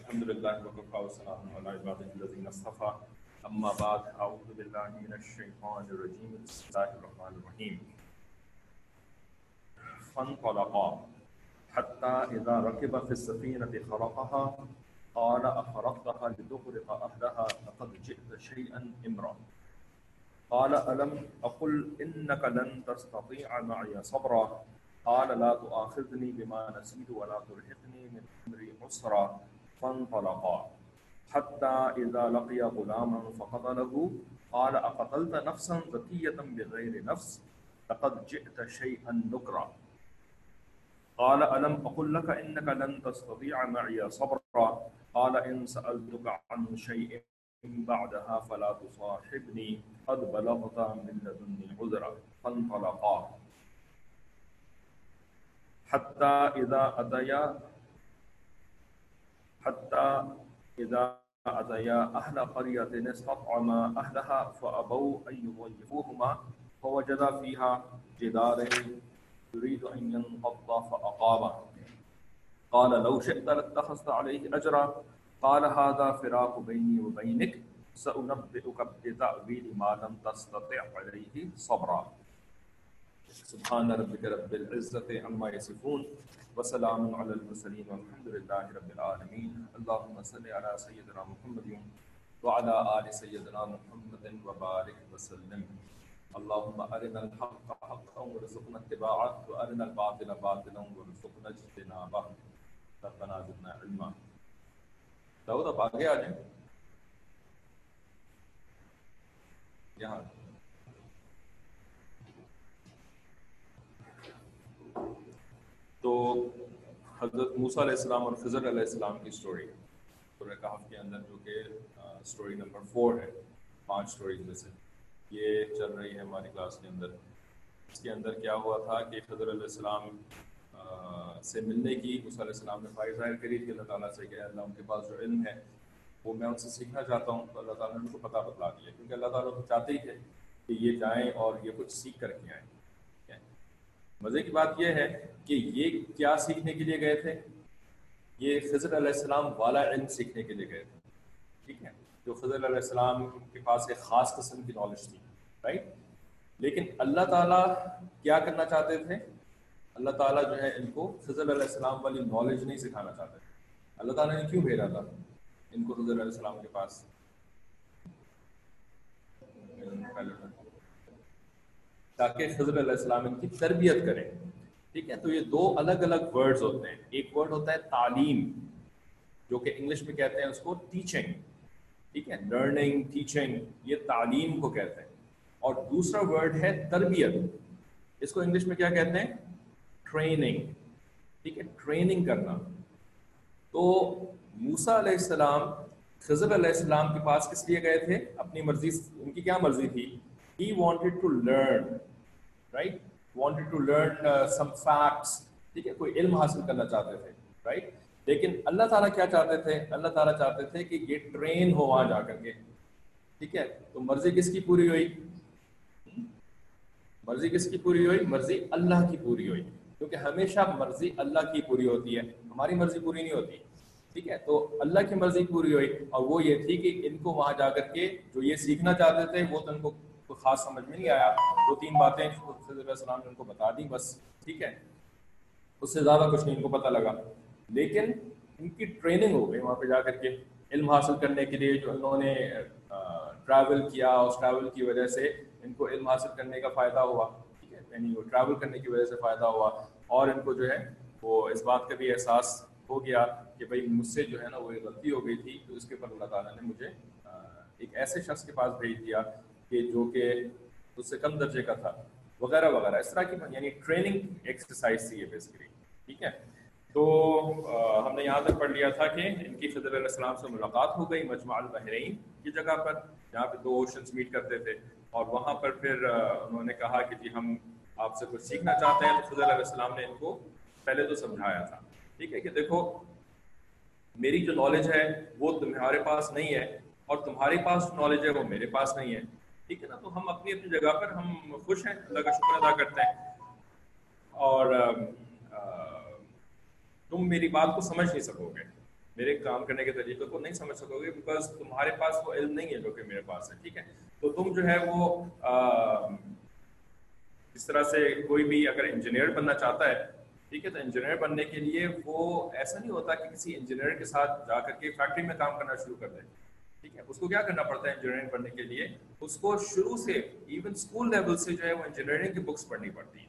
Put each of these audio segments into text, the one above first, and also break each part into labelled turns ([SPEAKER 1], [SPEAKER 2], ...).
[SPEAKER 1] الحمد لله وكفى وسلام على عباده الذين اصطفى اما بعد اعوذ بالله من الشيطان الرجيم بسم الله الرحمن الرحيم فانطلقا حتى اذا ركب في السفينه خرقها قال اخرقتها لتغرق اهلها لقد جئت شيئا امرا قال ألم أقل إنك لن تستطيع معي صبرا؟ قال لا تؤاخذني بما نسيت ولا ترهقني من أمري عسرا. فانطلقا. حتى إذا لقي غلاما فقتله. قال أقتلت نفسا زكية بغير نفس؟ لقد جئت شيئا نكرا. قال ألم أقل لك إنك لن تستطيع معي صبرا؟ قال إن سألتك عن شيء بعدها فلا تصاحبني قد بلغت من لدني عذرا فانطلقا. حتى إذا أتيا حتى إذا أتيا أهل قرية استطعما أهلها فأبوا أن يضيفوهما فوجدا فيها جدار يريد أن ينقض فأقامه قال لو شئت لاتخذت عليه أجرا قال هذا فراق بيني وبينك، سأنبئك بتأويل ما لم تستطع عليه صبرا. سبحان ربك رب العزة عما يصفون، وسلام على المرسلين والحمد لله رب العالمين. اللهم صل على سيدنا محمد وعلى آل سيدنا محمد وبارك وسلم. اللهم أرنا الحق حقا وارزقنا اتباعه، وأرنا الباطل باطلا وارزقنا اجتنابه. ربنا زدنا علما. داؤد اب آگے آ جائیں۔ یہاں۔ تو حضرت موسیٰ علیہ السلام اور خضر علیہ السلام کی سٹوری سورہ کہف کے اندر جو کہ سٹوری نمبر فور ہے، پانچ سٹوریز میں سے۔ یہ چل رہی ہے ہماری کلاس کے اندر۔ اس کے اندر کیا ہوا تھا کہ خضر علیہ السلام سے ملنے کی۔ موسیٰ علیہ السلام نے خواہش ظاہر کری تھی اللہ تعالیٰ سے کہ اللہ ان کے پاس جو علم ہے، وہ میں ان سے سیکھنا چاہتا ہوں۔ تو اللہ تعالیٰ نے ان کو پتہ بتلا دیا کیونکہ اللہ تعالیٰ کو چاہتے ہی تھے کہ یہ جائیں اور یہ کچھ سیکھ کر کے آئیں۔ مزے کی بات یہ ہے کہ یہ کیا سیکھنے کے لیے گئے تھے؟ یہ خضر علیہ السلام والا علم سیکھنے کے لیے گئے تھے۔ ٹھیک ہے؟ جو خضر علیہ السلام کے پاس ایک خاص قسم کی نالج تھی رائٹ لیکن اللہ تعالیٰ کیا کرنا چاہتے تھے؟ اللہ تعالیٰ جو ہے ان کو خضر علیہ السلام والی نالج نہیں سکھانا چاہتے اللہ تعالیٰ نے کیوں بھیجا تھا ان کو خضر علیہ السلام کے پاس؟ تاکہ خضر علیہ السلام ان کی تربیت کریں۔ ٹھیک ہے؟ تو یہ دو الگ الگ ورڈز ہوتے ہیں۔ ایک ورڈ ہوتا ہے تعلیم، جو کہ انگلش میں کہتے ہیں اس کو ٹیچنگ ٹھیک ہے؟ لرننگ ٹیچنگ یہ تعلیم کو کہتے ہیں۔ اور دوسرا ورڈ ہے تربیت۔ اس کو انگلش میں کیا کہتے ہیں؟ ٹریننگ ٹھیک ہے؟ ٹریننگ کرنا۔ تو موسا علیہ السلام، خضر علیہ السلام کے پاس کس لیے گئے تھے؟ اپنی مرضی ان کی کیا مرضی تھی؟ He wanted to learn right wanted to learn some facts ٹھیک ہے؟ کوئی علم حاصل کرنا چاہتے تھے رائٹ لیکن اللہ تعالیٰ کیا چاہتے تھے؟ اللہ تعالیٰ چاہتے تھے کہ یہ ٹرین ہو وہاں جا کر کے۔ ٹھیک ہے؟ تو مرضی کس کی پوری ہوئی؟ مرضی کس کی پوری ہوئی؟ مرضی اللہ کی پوری ہوئی۔ کیونکہ ہمیشہ مرضی اللہ کی پوری ہوتی ہے، ہماری مرضی پوری نہیں ہوتی۔ ٹھیک ہے، تو اللہ کی مرضی پوری ہوئی اور وہ یہ تھی کہ ان کو وہاں جا کر کے جو یہ سیکھنا چاہتے تھے، وہ تو ان کو کوئی خاص سمجھ میں نہیں آیا۔ دو تین باتیں السلام نے ان کو بتا دی، بس۔ ٹھیک ہے، اس سے زیادہ کچھ نہیں ان کو پتہ لگا۔ لیکن ان کی ٹریننگ ہو گئی وہاں پہ جا کر کے۔ علم حاصل کرنے کے لیے جو انہوں نے ٹریول کیا، اس ٹریول کی وجہ سے ان کو علم حاصل کرنے کا فائدہ ہوا۔ یعنی وہ ٹریول کرنے کی وجہ سے فائدہ ہوا اور ان کو جو ہے وہ اس بات کا بھی احساس ہو گیا کہ بھائی مجھ سے جو ہے نا وہ غلطی ہو گئی تھی تو اس کے اوپر اللہ تعالیٰ نے مجھے ایک ایسے شخص کے پاس بھیج دیا کہ جو کہ اس سے کم درجے کا تھا، وغیرہ وغیرہ۔ اس طرح کی یعنی ٹریننگ ایکسرسائز تھی یہ بیسکلی ٹھیک ہے؟ تو ہم نے یہاں تک پڑھ لیا تھا کہ ان کی فضر علیہ السلام سے ملاقات ہو گئی مجمع البحرین کی جگہ پر، جہاں پہ دو اوشنس میٹ کرتے تھے اور وہاں پر پھر انہوں نے کہا کہ جی ہم آپ سے کچھ سیکھنا چاہتے ہیں تو فضر علیہ السلام نے ان کو پہلے تو سمجھایا تھا۔ ٹھیک ہے کہ دیکھو، میری جو نالج ہے وہ تمہارے پاس نہیں ہے اور تمہارے پاس نالج ہے وہ میرے پاس نہیں ہے۔ ٹھیک ہے نا؟ تو ہم اپنی اپنی جگہ پر ہم خوش ہیں۔ اللہ کا شکر ادا کرتے ہیں۔ اور تم میری بات کو سمجھ نہیں سکو گے۔ میرے کام کرنے کے طریقے کو نہیں سمجھ سکو گے بیکاز تمہارے پاس وہ علم نہیں ہے جو کہ میرے پاس ہے۔ ٹھیک ہے؟ تو تم جو ہے وہ اس طرح سے کوئی بھی اگر انجینئر بننا چاہتا ہے، ٹھیک ہے، تو انجینئر بننے کے لیے وہ ایسا نہیں ہوتا کہ کسی انجینئر کے ساتھ جا کر کے فیکٹری میں کام کرنا شروع کر دے۔ ٹھیک ہے، اس کو کیا کرنا پڑتا ہے انجینئرنگ پڑھنے کے لیے؟ اس کو شروع سے ایون اسکول لیول سے جو ہے وہ انجینئرنگ کی بکس پڑھنی پڑتی۔ ہیں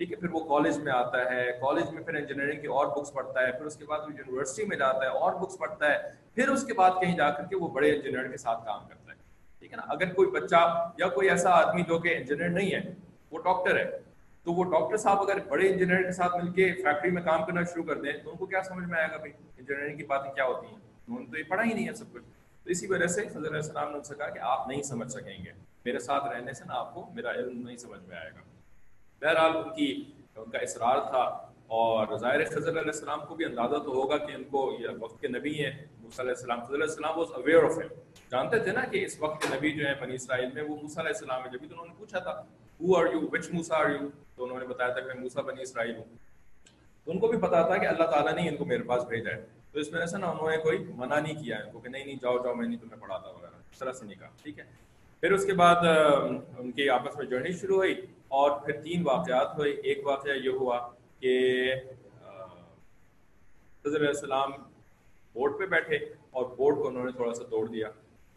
[SPEAKER 1] ٹھیک ہے، پھر وہ کالج میں آتا ہے کالج میں پھر انجینئرنگ کی اور بکس پڑھتا ہے، پھر اس کے بعد وہ یونیورسٹی میں جاتا ہے، اور بکس پڑھتا ہے، پھر اس کے بعد کہیں جا کر کے وہ بڑے انجینئر کے ساتھ کام کرتا ہے۔ ٹھیک ہے نا، اگر کوئی بچہ یا کوئی ایسا آدمی جو کہ انجینئر نہیں ہے وہ ڈاکٹر ہے۔ تو وہ ڈاکٹر صاحب اگر بڑے انجینئر کے ساتھ مل کے فیکٹری میں کام کرنا شروع کر دیں تو ان کو کیا سمجھ میں آئے گا بھائی؟ انجینئرنگ کی باتیں کیا ہوتی ہیں؟ انہوں نے تو یہ پڑھا ہی نہیں ہے سب کچھ۔ تو اسی وجہ سے حضرت علیہ السلام نے ان سے کہا کہ آپ نہیں سمجھ سکیں گے۔ میرے ساتھ رہنے سے نا آپ کو میرا علم نہیں سمجھ میں آئے گا۔ بہرحال ان کی ان کا اصرار تھا اور ظاہر خضر علیہ السلام کو بھی اندازہ تو ہوگا کہ ان کو یہ وقت کے نبی ہیں۔ موسیٰ علیہ السلام خضر علیہ السلام واز اویئر آف ہم جانتے تھے نا کہ اس وقت کے نبی جو ہیں بنی اسرائیل میں، وہ موسیٰ علیہ السلام ہے جبھی تو انہوں نے پوچھا تھا۔ Who are you which Musa are you تو انہوں نے بتایا تھا کہ میں موسیٰ بنی اسرائیل ہوں۔ تو ان کو بھی پتا تھا کہ اللہ تعالیٰ نے ان کو میرے پاس بھیجا ہے۔ تو اس میں ایسا نا انہوں نے کوئی منع نہیں کیا ان کو کہ نہیں نہیں، جاؤ جاؤ، میں نہیں تمہیں پڑھاتا وغیرہ۔ اس طرح سے نہیں کہا ٹھیک ہے۔ پھر اس کے بعد ان کی آپس میں جرنی شروع ہوئی اور پھر تین واقعات ہوئے۔ ایک واقعہ یہ ہوا کہ حضرت علیہ السلام بورڈ پہ بیٹھے اور بورڈ کو انہوں نے تھوڑا سا توڑ دیا،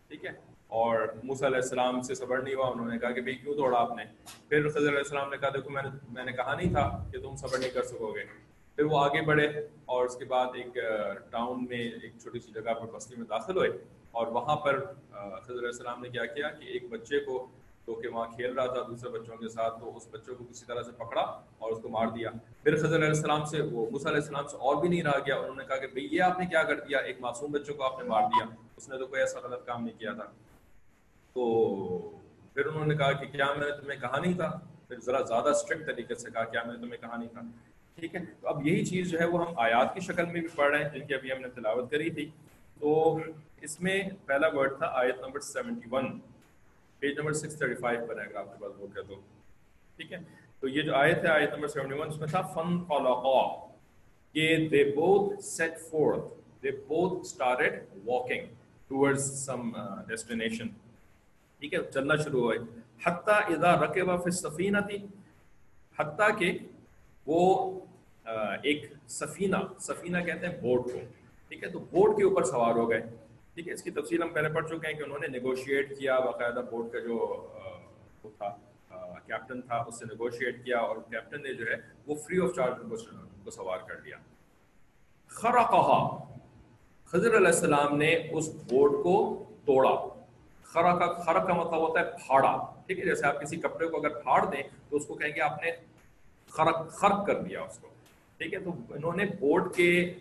[SPEAKER 1] ٹھیک ہے۔ اور موسیٰ علیہ السلام سے صبر نہیں ہوا، انہوں نے کہا کہ بھائی کیوں توڑا آپ نے؟ پھر حضرت علیہ السلام نے کہا، دیکھو، میں نے میں نے کہا نہیں تھا کہ تم صبر نہیں کر سکو گے۔ پھر وہ آگے بڑھے اور اس کے بعد ایک ٹاؤن میں ایک چھوٹی سی جگہ پر بستی میں داخل ہوئے۔ اور وہاں پر حضرت علیہ السلام نے کیا کیا کہ ایک بچے کو، جو کہ وہاں کھیل رہا تھا دوسرے بچوں کے ساتھ، تو اس بچوں کو کسی طرح سے پکڑا اور اس کو مار دیا۔ پھر خضر علیہ السلام سے، وہ موسیٰ علیہ السلام سے اور بھی نہیں رہا گیا، انہوں نے کہا کہ بھئی یہ آپ نے کیا کر دیا؟ ایک معصوم بچوں کو آپ نے مار دیا۔ اس نے تو کوئی ایسا غلط کام نہیں کیا تھا۔ تو پھر انہوں نے کہا کہ کیا میں نے تمہیں کہا نہیں تھا؟ پھر ذرا زیادہ اسٹرکٹ طریقے سے کہا، کیا میں نے تمہیں کہا نہیں تھا؟ ٹھیک ہے، تو اب یہی چیز جو ہے وہ ہم آیات کی شکل میں بھی پڑھ رہے ہیں جن کی ابھی ہم نے تلاوت کری تھی۔ تو اس میں پہلا ورڈ تھا آیت number seventy one page number six thirty five پر ہے اگر آپ کے پاس بک ہے تو ٹھیک ہے، تو یہ جو آیت ہے آیت نمبر سیونٹی ون اس میں تھا فن خلقا۔ کہ they both set forth they both started walking towards some destination ٹھیک ہے، چلنا شروع ہوئے حتیٰ اذا رکبا فی السفینہ تھی حتیٰ کہ وہ ایک سفینہ سفینہ کہتے ہیں بوٹ کو، ٹھیک ہے، تو بوٹ کے اوپر سوار ہو گئے۔ ٹھیک ہے، اس کی تفصیل ہم پہلے پڑھ چکے ہیں کہ انہوں نے نیگوشیٹ کیا، باقاعدہ بورڈ کا جو وہ تھا کیپٹن تھا، اس سے نیگوشیٹ کیا اور کیپٹن نے جو ہے وہ فری آف چارج کو سوار کر لیا خرا خضر علیہ السلام نے اس بورڈ کو توڑا۔ خرا کا کا مطلب ہوتا ہے پھاڑا۔ ٹھیک ہے، جیسے آپ کسی کپڑے کو اگر پھاڑ دیں تو اس کو کہیں گے آپ نے خرق خرق کر دیا اس کو۔ ٹھیک ہے، تو انہوں نے بورڈ کے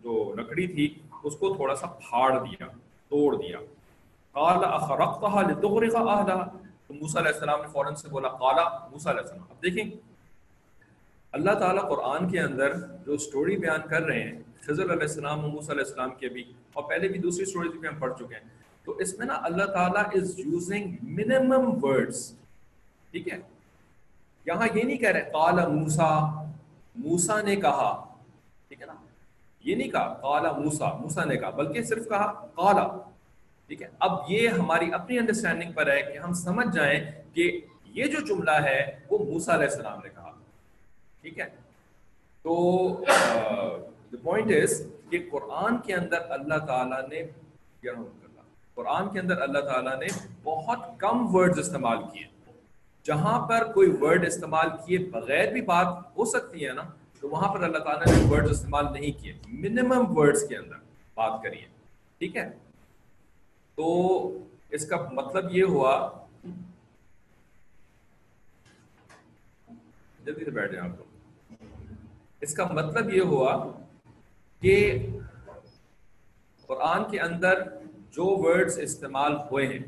[SPEAKER 1] جو لکڑی تھی اس کو تھوڑا سا پھاڑ دیا، توڑ دیا۔ قال اخرقتها لتغرق اهلها۔ تو موسی علیہ السلام نے فوراً سے بولا، قال موسی علیہ السلام، اب دیکھیں۔ اللہ تعالیٰ قرآن کے اندر جو سٹوری بیان کر رہے ہیں، خضر علیہ السلام و موسیٰ علیہ السلام کے بھی، اور پہلے بھی دوسری سٹوریز بھی ہم پڑھ چکے ہیں۔ تو اس میں نا اللہ تعالیٰ از یوزنگ منیمم ورڈز ٹھیک ہے؟ یہاں یہ نہیں کہہ رہے، قال موسا موسا نے کہا۔ ٹھیک ہے نا؟ یہ نہیں کہا کالا موسا موسا نے کہا، بلکہ صرف کہا کالا ٹھیک ہے؟ اب یہ ہماری اپنی انڈرسٹینڈنگ پر ہے کہ ہم سمجھ جائیں کہ یہ جو جملہ ہے، وہ موسا علیہ السلام نے کہا۔ ٹھیک ہے؟ تو پوائنٹ از کہ قرآن کے اندر اللہ تعالیٰ نے قرآن کے اندر اللہ تعالیٰ نے بہت کم ورڈز استعمال کیے۔ جہاں پر کوئی ورڈ استعمال کیے بغیر بھی بات ہو سکتی ہے نا، تو وہاں پر اللہ تعالیٰ نے ورڈز استعمال نہیں کیے۔ منیمم ورڈز کے اندر بات کریے۔ ٹھیک ہے؟ تو اس کا مطلب یہ ہوا، جلدی سے بیٹھ جائیں آپ کو اس کا مطلب یہ ہوا کہ قرآن کے اندر جو ورڈز استعمال ہوئے ہیں۔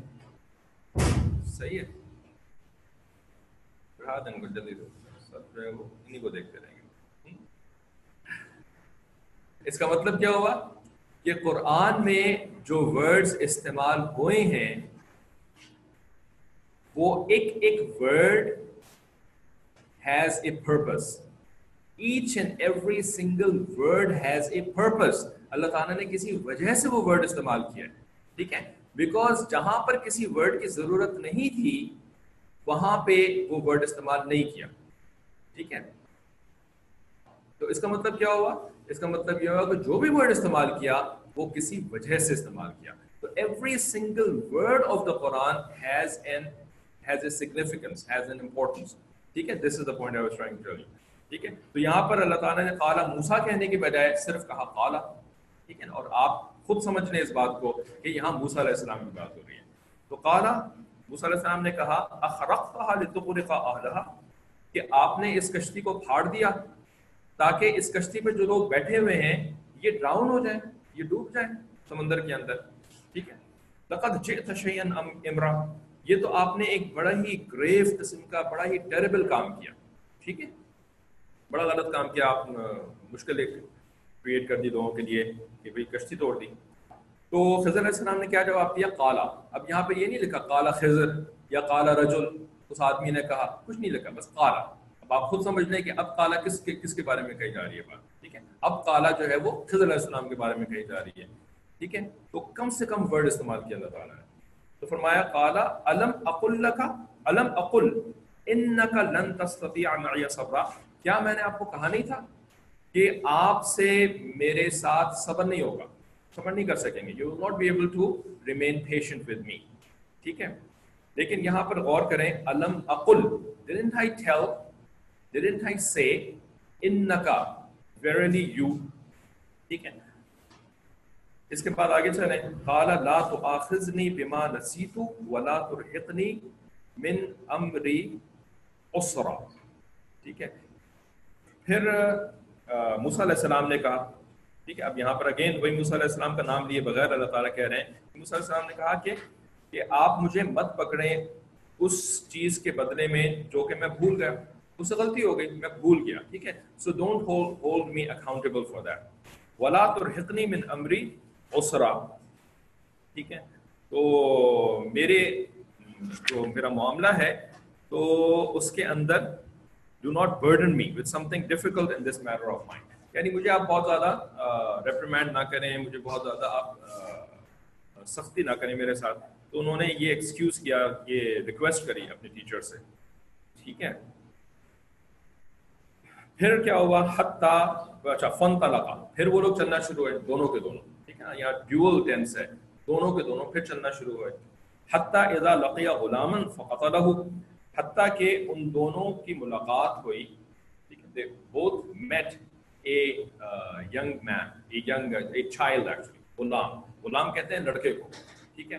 [SPEAKER 1] صحیح ہے؟ بڑھا دیں گے جلدی سب جو ہے وہ انہیں کو دیکھتے رہیں گے۔ اس کا مطلب کیا ہوا؟ کہ قرآن میں جو ورڈز استعمال ہوئے ہیں، وہ ایک ایک word has a purpose each and every single word has a purpose اللہ تعالیٰ نے کسی وجہ سے وہ ورڈ استعمال کیا ہے۔ ٹھیک ہے؟ بیکاز جہاں پر کسی ورڈ کی ضرورت نہیں تھی، وہاں پہ وہ ورڈ استعمال نہیں کیا۔ ٹھیک ہے؟ تو اس کا مطلب کیا ہوا؟ اس کا مطلب یہ ہوا کہ جو بھی ورڈ استعمال کیا، وہ کسی وجہ سے استعمال کیا۔ تو every single word of the Quran has an has a significance has an importance ٹھیک ہے؟ This is the point I was trying to ٹھیک ہے؟ تو یہاں پر اللہ تعالیٰ نے قالا موسا کہنے کے بجائے صرف کہا قالا۔ ٹھیک ہے؟ اور آپ خود سمجھ لیں اس بات کو کہ یہاں موسا علیہ السلام کی بات ہو رہی ہے۔ تو قالا موسا علیہ السلام نے کہا اخرقتها لتغرق اهلها کہ آپ نے اس کشتی کو پھاڑ دیا تاکہ اس کشتی پہ جو لوگ بیٹھے ہوئے ہیں، یہ ڈراؤن ہو جائیں، یہ ڈوب جائیں سمندر کے اندر۔ ٹھیک ہے؟ لقد جئت شيئا امرا۔ یہ تو آپ نے ایک بڑا ہی گریو قسم کا، بڑا ہی ٹیریبل کام کیا۔ ٹھیک ہے؟ بڑا غلط کام کیا آپ، مشکل ایک کریٹ کر دی لوگوں کے لیے کہ بھائی کشتی توڑ دی۔ تو خضر علیہ السلام نے کیا جواب دیا؟ کالا اب یہاں پہ یہ نہیں لکھا کالا خضر یا کالا رجل۔ اس آدمی نے کہا، کچھ نہیں لکھا، بس کالا اب آپ خود سمجھ لیں کہ اب کالا کس کے کس کے بارے میں کہی جا رہی ہے بات، ٹھیک ہے؟ اب کالا جو ہے وہ خضر علیہ السلام کے بارے میں کہی جا رہی ہے، ٹھیک ہے؟ تو کم سے کم ورڈ استعمال کیا اللہ تعالیٰ نے۔ تو فرمایا کالا علم اقل کا علم اقل ان کا لن تستطيع معي صبرا۔ کیا میں نے آپ کو کہا نہیں تھا؟ کہ آپ سے میرے ساتھ صبر نہیں ہوگا۔ صبر نہیں کر سکیں گے۔ You will not be able to remain patient with me ٹھیک ہے؟ لیکن یہاں پر غور کریں۔ علم اقل۔ Didn't I tell? Didn't I say? انکا۔ Verily you ٹھیک ہے؟ اس کے بعد آگے چلیں۔ قال لا تؤاخذنی بما نسیت ولا ترهقنی من امری اسرا ٹھیک ہے؟ پھر موسیٰ علیہ السلام نے کہا، ٹھیک ہے، اب یہاں پر اگین وہی موسیٰ علیہ السلام کا نام لیے بغیر اللہ تعالیٰ کہہ رہے ہیں۔ موسیٰ علیہ السلام نے کہا کہ کہ آپ مجھے مت پکڑیں اس چیز کے بدلے میں جو کہ میں بھول گیا۔ اس سے غلطی ہو گئی، میں بھول گیا، ٹھیک ہے۔ So don't hold me accountable for that ولا ترحقنی من امری اسرا ٹھیک ہے۔ تو میرے، جو میرا معاملہ ہے، تو اس کے اندر do not burden me with something difficult in this matter of mind یعنی مجھے آپ بہت زیادہ ریپریمینڈ نہ کریں، مجھے بہت زیادہ آپ سختی نہ کریں میرے ساتھ۔ تو انہوں نے یہ ایکسکیوز کیا، یہ ریکویسٹ کری اپنے ٹیچر سے۔ ٹھیک ہے؟ پھر کیا ہوا؟ حتیٰ اچھا فن لگا پھر وہ لوگ چلنا شروع ہوئے، دونوں کے دونوں۔ ٹھیک ہے؟ نا یہاں ڈیول ٹینس ہے۔ دونوں کے دونوں پھر چلنا شروع ہوئے۔ حتیٰ اذا لقیا غلامن فقتلہ حتیٰ کہ ان دونوں کی ملاقات ہوئی۔ ٹھیک ہے both met a young man a young a child actually Ghulam. غلام کہتے ہیں لڑکے کو۔ ٹھیک ہے،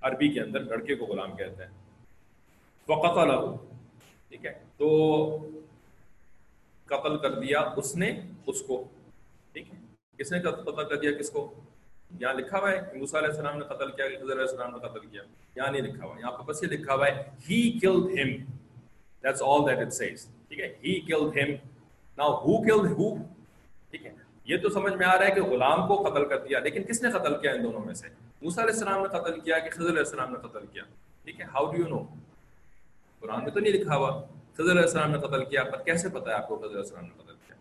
[SPEAKER 1] عربی کے اندر لڑکے کو غلام کہتے ہیں۔ فقتلہ، ٹھیک ہے، تو قتل کر دیا اس نے اس کو۔ ٹھیک ہے، کس نے قتل کر دیا، کس کو؟ یہاں لکھا ہوا ہے کہ موسیٰ علیہ السلام نے قتل کیا کہ خضر علیہ السلام نے قتل کیا۔ یہاں نہیں لکھا ہوا ہے یہاں پر بس یہ لکھا ہوا ہے، he killed him. That's all that it says ٹھیک ہے؟ He killed him. Now who killed who ٹھیک ہے؟ یہ تو سمجھ میں آ رہا ہے کہ غلام کو قتل کر دیا، لیکن کس نے قتل کیا ان دونوں میں سے؟ موسیٰ علیہ السلام نے قتل کیا کہ خضر علیہ السلام نے قتل کیا؟ ٹھیک ہے؟ How do you know قرآن میں تو نہیں لکھا ہوا خضر علیہ السلام نے قتل کیا، پر کیسے پتا ہے آپ کو خضر علیہ السلام نے قتل کیا؟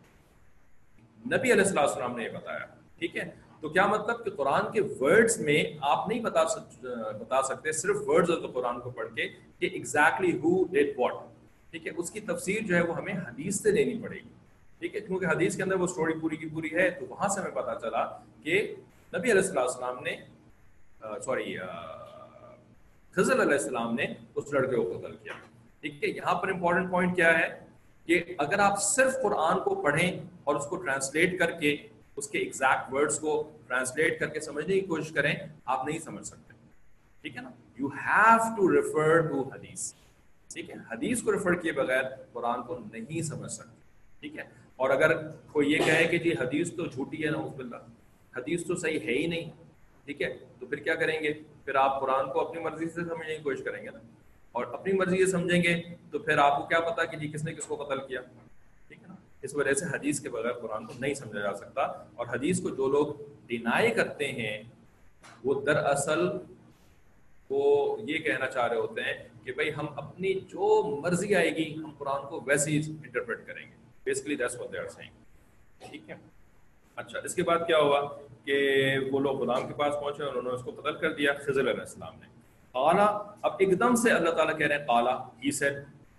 [SPEAKER 1] نبی علیہ السلام نے یہ بتایا، ٹھیک ہے؟ تو کیا مطلب کہ قرآن کے ورڈز میں آپ نہیں بتا بتا سکتے، صرف ورڈز آف قرآن کو پڑھ کے کہ ایگزیکٹلی ہو ڈیڈ واٹ ٹھیک ہے، اس کی تفسیر جو ہے وہ ہمیں حدیث سے لینی پڑے گی۔ ٹھیک ہے، کیونکہ حدیث کے اندر وہ سٹوری پوری کی پوری ہے، تو وہاں سے ہمیں پتا چلا کہ نبی علیہ السلام نے سوری خضر علیہ السلام نے اس لڑکے کو قتل کیا۔ ٹھیک ہے، یہاں پر امپورٹنٹ پوائنٹ کیا ہے کہ اگر آپ صرف قرآن کو پڑھیں اور اس کو ٹرانسلیٹ کر کے اس کے ایگزیکٹ ورڈز کو ٹرانسلیٹ کر کے سمجھنے کی کوشش کریں، آپ نہیں سمجھ سکتے۔ ٹھیک ہے نا؟ You have to refer to حدیث ٹھیک ہے؟ حدیث کو ریفر کیے بغیر قرآن کو نہیں سمجھ سکتے۔ ٹھیک ہے؟ اور اگر کوئی یہ کہے کہ جی حدیث تو جھوٹی ہے نا باللہ، حدیث تو صحیح ہے ہی نہیں۔ ٹھیک ہے؟ تو پھر کیا کریں گے؟ پھر آپ قرآن کو اپنی مرضی سے سمجھنے کی کوشش کریں گے نا۔ اور اپنی مرضی سے سمجھیں گے تو پھر آپ کو کیا پتا کہ جی کس نے کس کو قتل کیا۔ اس وجہ سے حدیث کے بغیر قرآن کو نہیں سمجھا جا سکتا اور حدیث کو جو لوگ ڈینائی کرتے ہیں، وہ دراصل وہ یہ کہنا چاہ رہے ہوتے ہیں کہ بھائی ہم اپنی جو مرضی آئے گی، ہم قرآن کو ویسے ہی انٹرپریٹ کریں گے۔ Basically that's what they are saying ٹھیک ہے؟ اچھا اس کے بعد کیا ہوا کہ وہ لوگ غلام کے پاس پہنچے اور انہوں نے اس کو قتل کر دیا خضر علیہ السلام نے۔ قالا، اب ایک دم سے اللہ تعالیٰ کہہ رہے ہیں قالا ہی سیٹ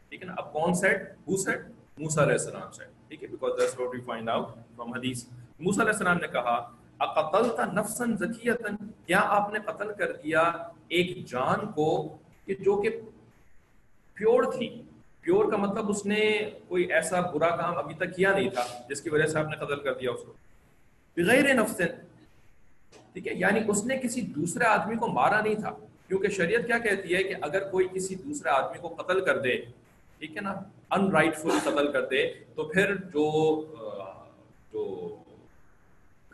[SPEAKER 1] ٹھیک ہے نا؟ اب کون سیٹ ہو سیٹ موسیٰ علیہ السلام سیٹ ٹھیک ہے؟ Because that's what we find out from حدیث موسیٰ علیہ السلام نے کہا، اقتلت نفسا زکیتا؟ کیا آپ نے قتل کر دیا ایک جان کو کہ جو کہ پیور تھی؟ پیور کا مطلب اس نے کوئی ایسا برا کام ابھی تک کیا نہیں تھا جس کی وجہ سے آپ نے قتل کر دیا اس کو۔ بغیر نفس ٹھیک ہے؟ یعنی اس نے کسی دوسرے آدمی کو مارا نہیں تھا، کیونکہ شریعت کیا کہتی ہے کہ اگر کوئی کسی دوسرے آدمی کو قتل کر دے ٹھیک ہے نا؟ ان رائٹ فل قتل کر دے تو پھر جو جو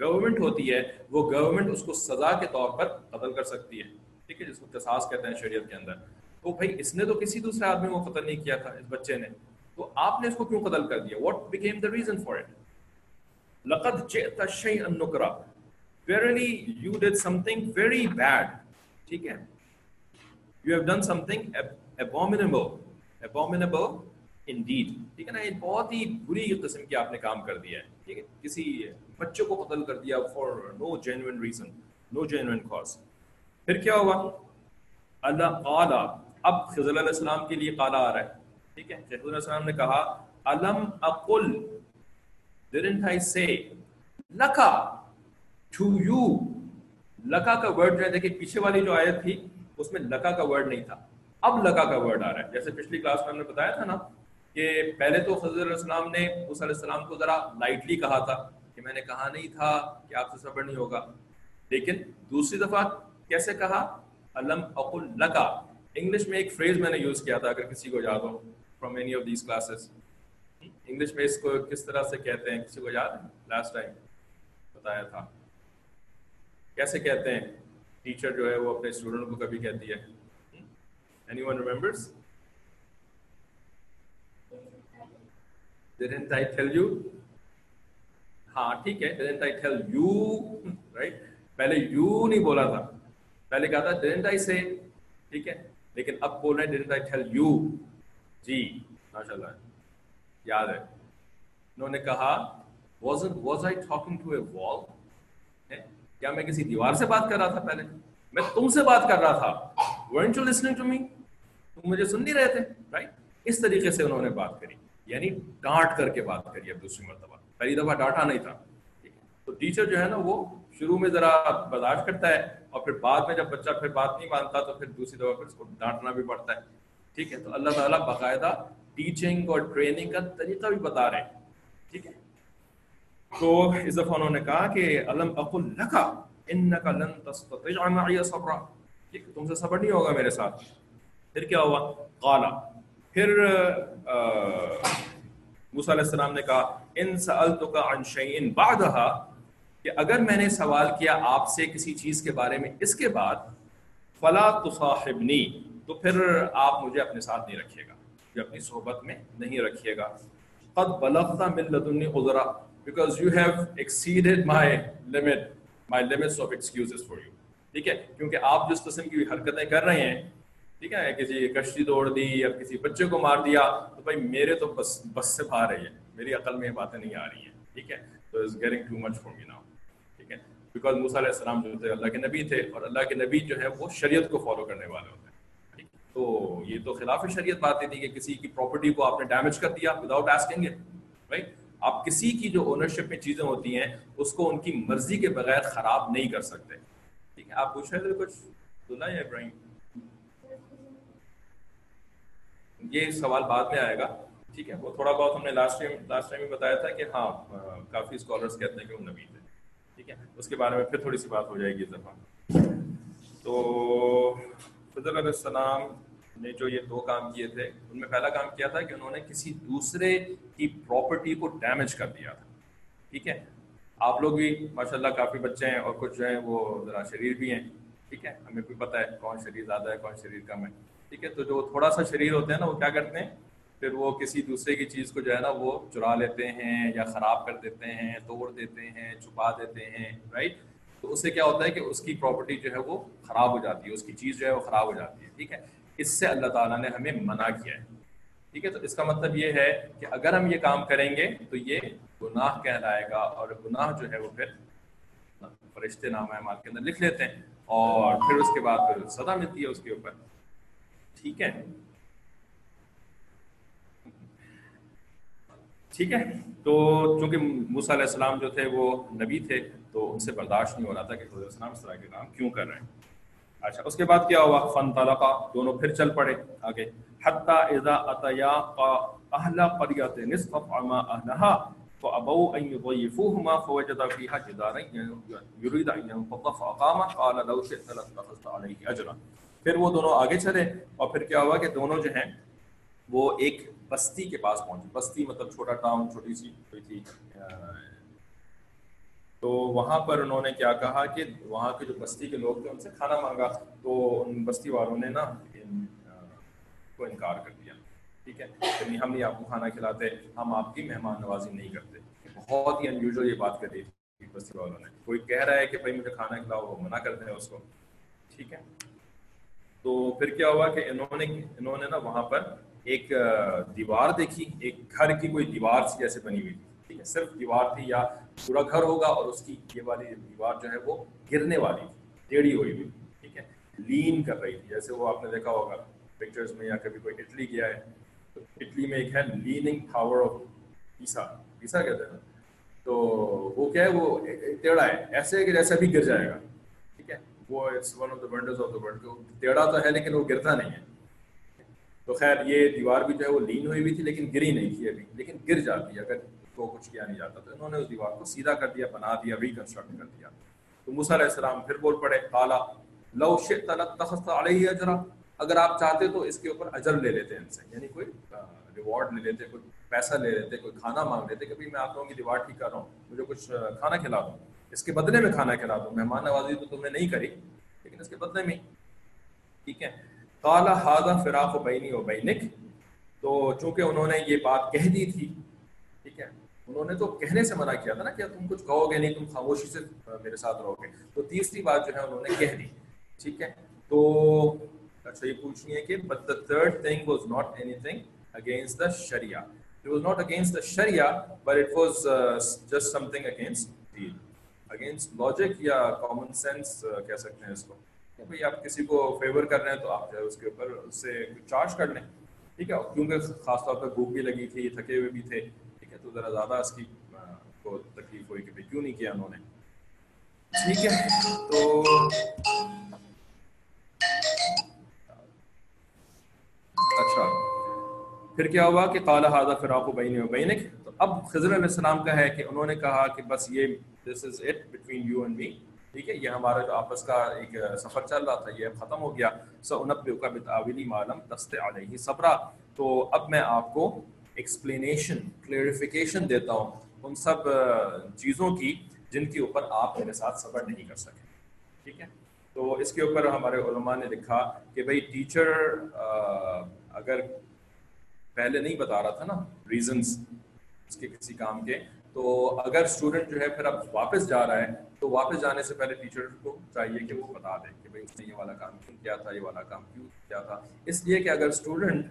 [SPEAKER 1] گورنمنٹ ہوتی ہے، وہ گورنمنٹ اس کو سزا کے طور پر قتل کر سکتی ہے، ٹھیک ہے، جس کو قصاص کہتے ہیں شریعت کے اندر۔ تو بھائی، اس نے تو کسی دوسرے آدمی کو قتل نہیں کیا تھا، اس بچے نے۔ تو آپ نے اس کو کیوں قتل کر دیا؟ What became the reason for it لقد جئت شیئا نکرا۔ Verily you did something very bad ٹھیک ہے؟ You have done something abominable abominable? Indeed. ٹھیک ہے نا، یہ بہت ہی بری قسم کی آپ نے کام کر دیا ہے۔ ٹھیک ہے، کسی بچے کو قتل کر دیا for no genuine reason no genuine cause پھر کیا ہوا؟ اللہ قالا، اب خضر علیہ السلام کے لیے قالا آ رہا ہے۔ ٹھیک ہے، خضر علیہ السلام نے کہا، علم اقل، didn't I say لکا، to you لکا کا ورڈ جو ہے، دیکھیں، پیچھے والی جو آیت تھی، اس میں لکا کا ورڈ نہیں تھا۔ اب لکا کا ورڈ آ رہا ہے۔ جیسے پچھلی کلاس میں ہم نے بتایا تھا نا کہ پہلے تو خضر علیہ السلام نے اس علیہ السلام کو ذرا لائٹلی کہا تھا کہ میں نے کہا نہیں تھا کہ آپ سے صبر نہیں ہوگا۔ لیکن دوسری دفعہ کیسے کہا؟ علم اقل لکا انگلش میں ایک فریز میں نے یوز کیا تھا، اگر کسی کو یاد ہو from any of these classes English میں اس کو کس طرح سے کہتے ہیں؟ کسی کو یاد ہے؟ لاسٹ ٹائم بتایا تھا۔ کیسے کہتے ہیں؟ ٹیچر جو ہے وہ اپنے اسٹوڈنٹ کو کبھی کہتی ہے۔ Anyone remembers didn't I tell you? ہاں ٹھیک ہے didn't I tell you? Right? پہلے you نہیں بولا تھا پہلے کہا تھا didn't I say? ٹھیک ہے لیکن اب بول رہے ہیں didn't I tell you? جی ماشاء اللہ یاد ہے انہوں نے کہا was, was I talking to a wall? کیا میں کسی دیوار سے بات کر رہا تھا پہلے میں تم سے بات کر رہا تھا weren't you listening to me? تم مجھے سن نہیں رہے تھے رائٹ اس طریقے سے انہوں نے بات کری یعنی ڈانٹ کر کے بات کری اب دوسری مرتبہ۔ پہلی دفعہ ڈانٹا نہیں تھا۔ تو ٹیچر جو ہے نا، وہ شروع میں ذرا برداشت کرتا ہے اور پھر بعد میں جب بچہ پھر بات نہیں مانتا تو پھر دوسری دفعہ پھر اس کو ڈانٹنا بھی پڑتا ہے۔ ٹھیک ہے۔ تو اللہ تعالیٰ باقاعدہ ٹیچنگ اور ٹریننگ کا طریقہ بھی بتا رہے ہیں۔ ٹھیک ہے۔ تو اس دفعہ انہوں نے کہا کہ علم اقل لکا، انکا لن تستطیع معی صبرا۔ ٹھیک تم سے صبر نہیں ہوگا میرے ساتھ۔ پھر کیا ہوا؟ قالا۔ پھر موسیٰ علیہ السلام نے کہا، ان سألتک عن شیئن بعدہا کہ اگر میں نے سوال کیا آپ سے کسی چیز کے بارے میں اس کے بعد، فلا تصاحبنی، تو پھر آپ مجھے اپنے ساتھ نہیں رکھیے گا، مجھے اپنی صحبت میں نہیں رکھیے گا۔ قد بلغت من لدنی عذرا، because you have exceeded my limit my limits of excuses for you ٹھیک ہے؟ کیونکہ آپ جس قسم کی حرکتیں کر رہے ہیں ٹھیک ہے، کسی کشتی توڑ دی یا کسی بچے کو مار دیا، تو بھائی میرے تو بس بس سے باہر رہی ہے میری عقل میں یہ باتیں نہیں آ رہی ہیں۔ ٹھیک ہے؟ تو is getting too much for me now ٹھیک ہے؟ بیکاز موسیٰ علیہ السلام جو تھے، اللہ کے نبی تھے اور اللہ کے نبی جو ہے وہ شریعت کو فالو کرنے والے ہوتے ہیں۔ تو یہ تو خلاف شریعت باتیں تھی کہ کسی کی پراپرٹی کو آپ نے ڈیمیج کر دیا وداؤٹ آسکنگ اٹ رائٹ آپ کسی کی جو اونرشپ میں چیزیں ہوتی ہیں، اس کو ان کی مرضی کے بغیر خراب نہیں کر سکتے۔ ٹھیک ہے؟ آپ پوچھ رہے تھے کچھ؟ سنا ہے ابراہیم۔ یہ سوال بعد میں آئے گا۔ ٹھیک ہے، وہ تھوڑا بہت ہم نے لاسٹ ٹائم لاسٹ ٹائم میں بتایا تھا کہ ہاں کافی اسکالرس کہتے ہیں کہ وہ نبی تھے۔ ٹھیک ہے، اس کے بارے میں پھر تھوڑی سی بات ہو جائے گی اس دفعہ۔ تو فضل علیہ السلام نے جو یہ دو کام کیے تھے، ان میں پہلا کام کیا تھا کہ انہوں نے کسی دوسرے کی پراپرٹی کو ڈیمیج کر دیا تھا۔ ٹھیک ہے، آپ لوگ بھی ماشاء اللہ کافی بچے ہیں اور کچھ جو ہیں وہ ذرا شریر بھی ہیں۔ ٹھیک ہے، ہمیں بھی پتہ ہے کون شریر زیادہ ہے، کون شریر کم ہے۔ ٹھیک ہے، تو جو تھوڑا سا شریر ہوتے ہیں نا، وہ کیا کرتے ہیں؟ پھر وہ کسی دوسرے کی چیز کو جو ہے نا، وہ چرا لیتے ہیں یا خراب کر دیتے ہیں، توڑ دیتے ہیں، چھپا دیتے ہیں رائٹ تو اس سے کیا ہوتا ہے کہ اس کی پراپرٹی جو ہے وہ خراب ہو جاتی ہے، اس کی چیز جو ہے وہ خراب ہو جاتی ہے، ٹھیک ہے؟ اس سے اللہ تعالیٰ نے ہمیں منع کیا ہے، ٹھیک ہے؟ تو اس کا مطلب یہ ہے کہ اگر ہم یہ کام کریں گے تو یہ گناہ کہلائے گا اور گناہ جو ہے وہ پھر فرشتے نامہ اعمال کے اندر لکھ لیتے ہیں اور پھر اس کے بعد پھر سزا ملتی ہے اس کے اوپر۔ ٹھیک ہے۔ ٹھیک ہے۔ تو چونکہ موسیٰ علیہ السلام جو تھے وہ نبی تھے، تو ان سے برداشت نہیں ہو رہا تھا کہ خود السلام اس طرح کے کام کیوں کر رہے ہیں۔ اچھا اس کے بعد کیا ہوا؟ فن طلقا دونوں پھر چل پڑے آگے۔ حتی اذا اتیا اہل قریت نصف عما اہلہا فابوا ان يضيفوهما فوجد فيها جدارا يريد ان ينقض فاقام قال لو شئت لاتخذت عليه اجرا۔ پھر وہ دونوں آگے چلے اور پھر کیا ہوا کہ دونوں جو ہیں وہ ایک بستی کے پاس پہنچے۔ بستی مطلب چھوٹا ٹاؤن، چھوٹی سی کوئی تھی۔ تو وہاں پر انہوں نے کیا کہا کہ وہاں کے جو بستی کے لوگ تھے، ان سے کھانا مانگا۔ تو ان بستی والوں نے نا کو انکار کر دیا۔ ٹھیک ہے؟ یعنی ہم نہیں، آپ کو کھانا کھلاتے، ہم آپ کی مہمان نوازی نہیں کرتے۔ بہت ہی انیوژل یہ بات کر دی تھی بستی والوں نے۔ کوئی کہہ رہا ہے کہ بھائی مجھے کھانا کھلاؤ، وہ منع کرتے ہیں اس کو۔ ٹھیک ہے؟ تو پھر کیا ہوا کہ انہوں نے انہوں نے نا وہاں پر ایک دیوار دیکھی، ایک گھر کی کوئی دیوار سی جیسے بنی ہوئی تھی، ٹھیک ہے؟ صرف دیوار تھی یا پورا گھر ہوگا اور اس کی یہ والی دیوار جو ہے وہ گرنے والی تھی، ٹیڑھی ہوئی ہوئی، ٹھیک ہے؟ لین کر رہی تھی، جیسے وہ آپ نے دیکھا ہوگا پکچرز میں یا کبھی کوئی اٹلی گیا ہے، تو اٹلی میں ایک ہے لیننگ ٹاور آف پیسا پیسا کہتے ہیں تو وہ کیا ہے، وہ ٹیڑھا ہے، ایسے کہ جیسے ابھی گر جائے گا۔ وہ it's one of the wonders of the world ٹیڑھا تو ہے لیکن وہ گرتا نہیں ہے۔ تو خیر، یہ دیوار بھی جو ہے وہ لین ہوئی ہوئی تھی لیکن گری نہیں تھی ابھی، لیکن گر جاتی اگر کو کچھ کیا نہیں جاتا، تو انہوں نے اس دیوار کو سیدھا کر دیا، بنا دیا ریکنسٹرکٹ کر دیا۔ تو موسیٰ علیہ السلام پھر بول پڑے، قالا، لو شئت لتخذت علیہ اجرا۔ اگر آپ چاہتے تو اس کے اوپر اجر لے لیتے ان سے یعنی کوئی ریوارڈ لے لیتے، کوئی پیسہ لے لیتے، کوئی کھانا مانگ لیتے کہ بھائی میں آپ لوگوں کی دیوار ٹھیک کر رہا ہوں، مجھے کچھ کھانا کھلا دوں اس کے بدلے میں کھانا کھلا دوں مہمان نوازی تو تم نے نہیں کری، لیکن اس کے بدلے میں۔ ٹھیک ہے۔ کالا ہاضا فراق و بینی و بینک۔ تو چونکہ انہوں نے یہ بات کہہ دی تھی، ٹھیک ہے، انہوں نے تو کہنے سے منع کیا تھا نا کہ تم کچھ کہو گے نہیں، تم خاموشی سے میرے ساتھ رہو گے۔ تو تیسری بات جو ہے انہوں نے کہہ دی، ٹھیک ہے۔ تو اچھا یہ پوچھنی ہے کہ but the third thing was not anything against the Shreya it was not against the Shreya but it was just something against deal against logic یا کامن سینس uh, کہہ سکتے ہیں اس کو. بھائی آپ کسی کو فیور کر رہے ہیں تو آپ جو ہے اس کے اوپر اس سے چارج کر لیں. ٹھیک ہے؟ کیونکہ خاص طور پہ بھوک بھی لگی تھی، تھکے ہوئے بھی تھے، ٹھیک ہے؟ تو ذرا زیادہ اس کی کو تکلیف ہوئی کہ بھائی کیوں نہیں کیا انہوں نے؟ ٹھیک ہے؟ تو اچھا پھر کیا ہوا کہ قال هذا فراق بین و بینک؟ اب خضر علیہ السلام کا ہے کہ انہوں نے کہا کہ بس یہ this is it between you and me ٹھیک ہے؟ یہ ہمارا جو آپس کا ایک سفر چل رہا تھا، یہ ختم ہو گیا۔ سو کا بتاویلی معلوم دست علیہ صبرا۔ تو اب میں آپ کو ایکسپلینیشن کلیئرفیکیشن دیتا ہوں ان سب چیزوں کی جن کے اوپر آپ میرے ساتھ صبر نہیں کر سکے۔ ٹھیک ہے؟ تو اس کے اوپر ہمارے علماء نے لکھا کہ بھائی ٹیچر اگر پہلے نہیں بتا رہا تھا نا ریزنس اس کے کسی کام کے۔ تو اگر اسٹوڈنٹ جو ہے پھر اب واپس جا رہا ہے، تو واپس جانے سے پہلے ٹیچر کو چاہیے کہ وہ بتا دیں کہ بھائی اس نے یہ والا کام کیوں کیا تھا، یہ والا کام کیوں کیا تھا۔ اس لیے کہ اگر اسٹوڈنٹ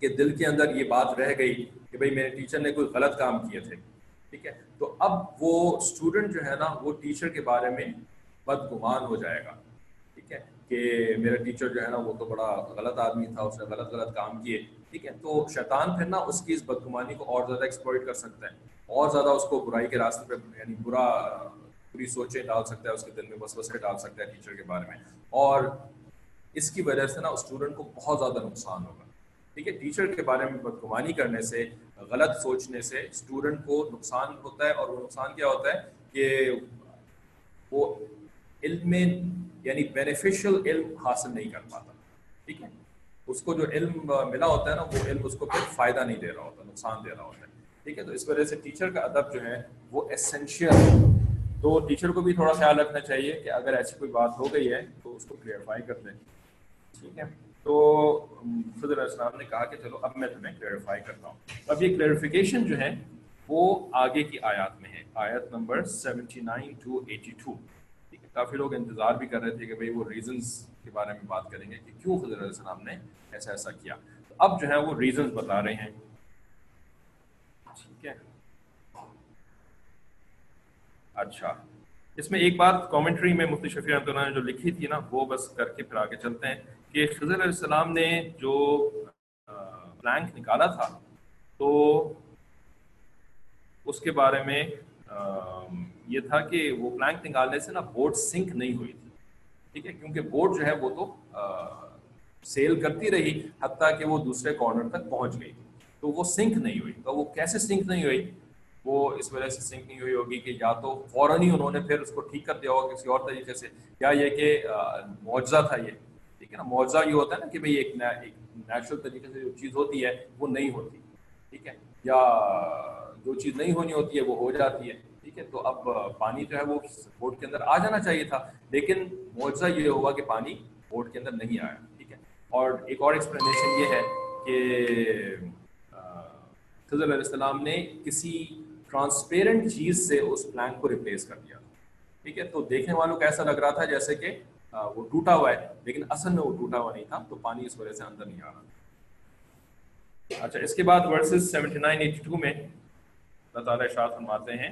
[SPEAKER 1] کے دل کے اندر یہ بات رہ گئی کہ بھائی میرے ٹیچر نے کوئی غلط کام کیے تھے، ٹھیک ہے، تو اب وہ اسٹوڈنٹ جو ہے نا، وہ ٹیچر کے بارے میں بدگمان ہو جائے گا۔ کہ میرا ٹیچر جو ہے نا وہ تو بڑا غلط آدمی تھا، اس نے غلط غلط کام کیے، ٹھیک ہے؟ تو شیطان پھر نا اس کی اس بدگمانی کو اور زیادہ ایکسپلوئٹ کر سکتا ہے، اور زیادہ اس کو برائی کے راستے پہ یعنی برا بری سوچیں ڈال سکتا ہے، اس کے دل میں بس بسے ڈال سکتا ہے ٹیچر کے بارے میں، اور اس کی وجہ سے نا اسٹوڈنٹ کو بہت زیادہ نقصان ہوگا۔ ٹھیک ہے؟ ٹیچر کے بارے میں بدگمانی کرنے سے، غلط سوچنے سے اسٹوڈنٹ کو نقصان ہوتا ہے، اور وہ نقصان کیا ہوتا ہے کہ وہ علم میں یعنی بینیفیشل علم حاصل نہیں کر پاتا۔ ٹھیک ہے؟ اس کو جو علم ملا ہوتا ہے نا، وہ علم اس کو پھر فائدہ نہیں دے رہا ہوتا، نقصان دے رہا ہوتا ہے۔ ٹھیک ہے؟ تو اس وجہ سے ٹیچر کا ادب جو ہے، وہ اسینشیل تو ٹیچر کو بھی تھوڑا خیال رکھنا چاہیے کہ اگر ایسی کوئی بات ہو گئی ہے، تو اس کو کلیئرفائی کر دیں۔ ٹھیک ہے؟ تو خضر علیہ السلام نے کہا کہ چلو، اب میں تمہیں کلیئرفائی کرتا ہوں۔ اب یہ کلیئرفیکیشن جو ہے، وہ آگے کی آیات میں ہے۔ آیت number seventy nine to eighty two کافی لوگ انتظار بھی کر رہے تھے کہ بھئی وہ ریزنز کے بارے میں بات کریں گے کہ کیوں خضر علیہ السلام نے ایسا ایسا کیا۔ تو اب جو ہے وہ ریزنز بتا رہے ہیں۔ ٹھیک ہے۔ اچھا۔ اس میں ایک بات کامنٹری میں مفتی شفیع رحمۃ اللہ نے جو لکھی تھی نا، وہ بس کر کے پھر آگے چلتے ہیں کہ خضر علیہ السلام نے جو بلینک نکالا تھا، تو اس کے بارے میں یہ تھا کہ وہ بلینک نکالنے سے نا بوٹ سنک نہیں ہوئی تھی۔ ٹھیک ہے؟ کیونکہ بوٹ جو ہے وہ تو سیل کرتی رہی، حتیٰ کہ وہ دوسرے کارنر تک پہنچ گئی۔ تو وہ سنک نہیں ہوئی۔ تو وہ کیسے سنک نہیں ہوئی؟ وہ اس وجہ سے سنک نہیں ہوئی ہوگی کہ یا تو فوراً ہی انہوں نے پھر اس کو ٹھیک کر دیا ہوگا کسی اور طریقے سے۔ یا یہ کہ معاوضہ تھا یہ۔ ٹھیک ہے نا؟ معاوضہ یہ ہوتا ہے نا کہ بھائی ایک نیچرل طریقے سے جو چیز ہوتی ہے وہ نہیں ہوتی۔ ٹھیک ہے؟ یا جو چیز نہیں ہونی ہوتی ہے وہ ہو جاتی ہے۔ ٹھیک ہے، تو اب پانی جو ہے وہ بوٹ کے اندر آ جانا چاہیے تھا، لیکن معاوضہ یہ ہوا کہ پانی بوٹ کے اندر نہیں آیا، ٹھیک ہے۔ اور ایک اور ایکسپلینیشن یہ ہے کہ خضر علیہ السلام نے کسی ٹرانسپیرنٹ چیز سے اس پلان کو ریپلیس کر دیا۔ ٹھیک ہے، تو دیکھنے والوں کو ایسا لگ رہا تھا جیسے کہ وہ ٹوٹا ہوا ہے، لیکن اصل میں وہ ٹوٹا ہوا نہیں تھا، تو پانی اس وجہ سے اندر نہیں آ رہا۔ اچھا اس کے بعد verses seventy nine eighty two میں اللہ تعالیٰ اشاعت فرماتے ہیں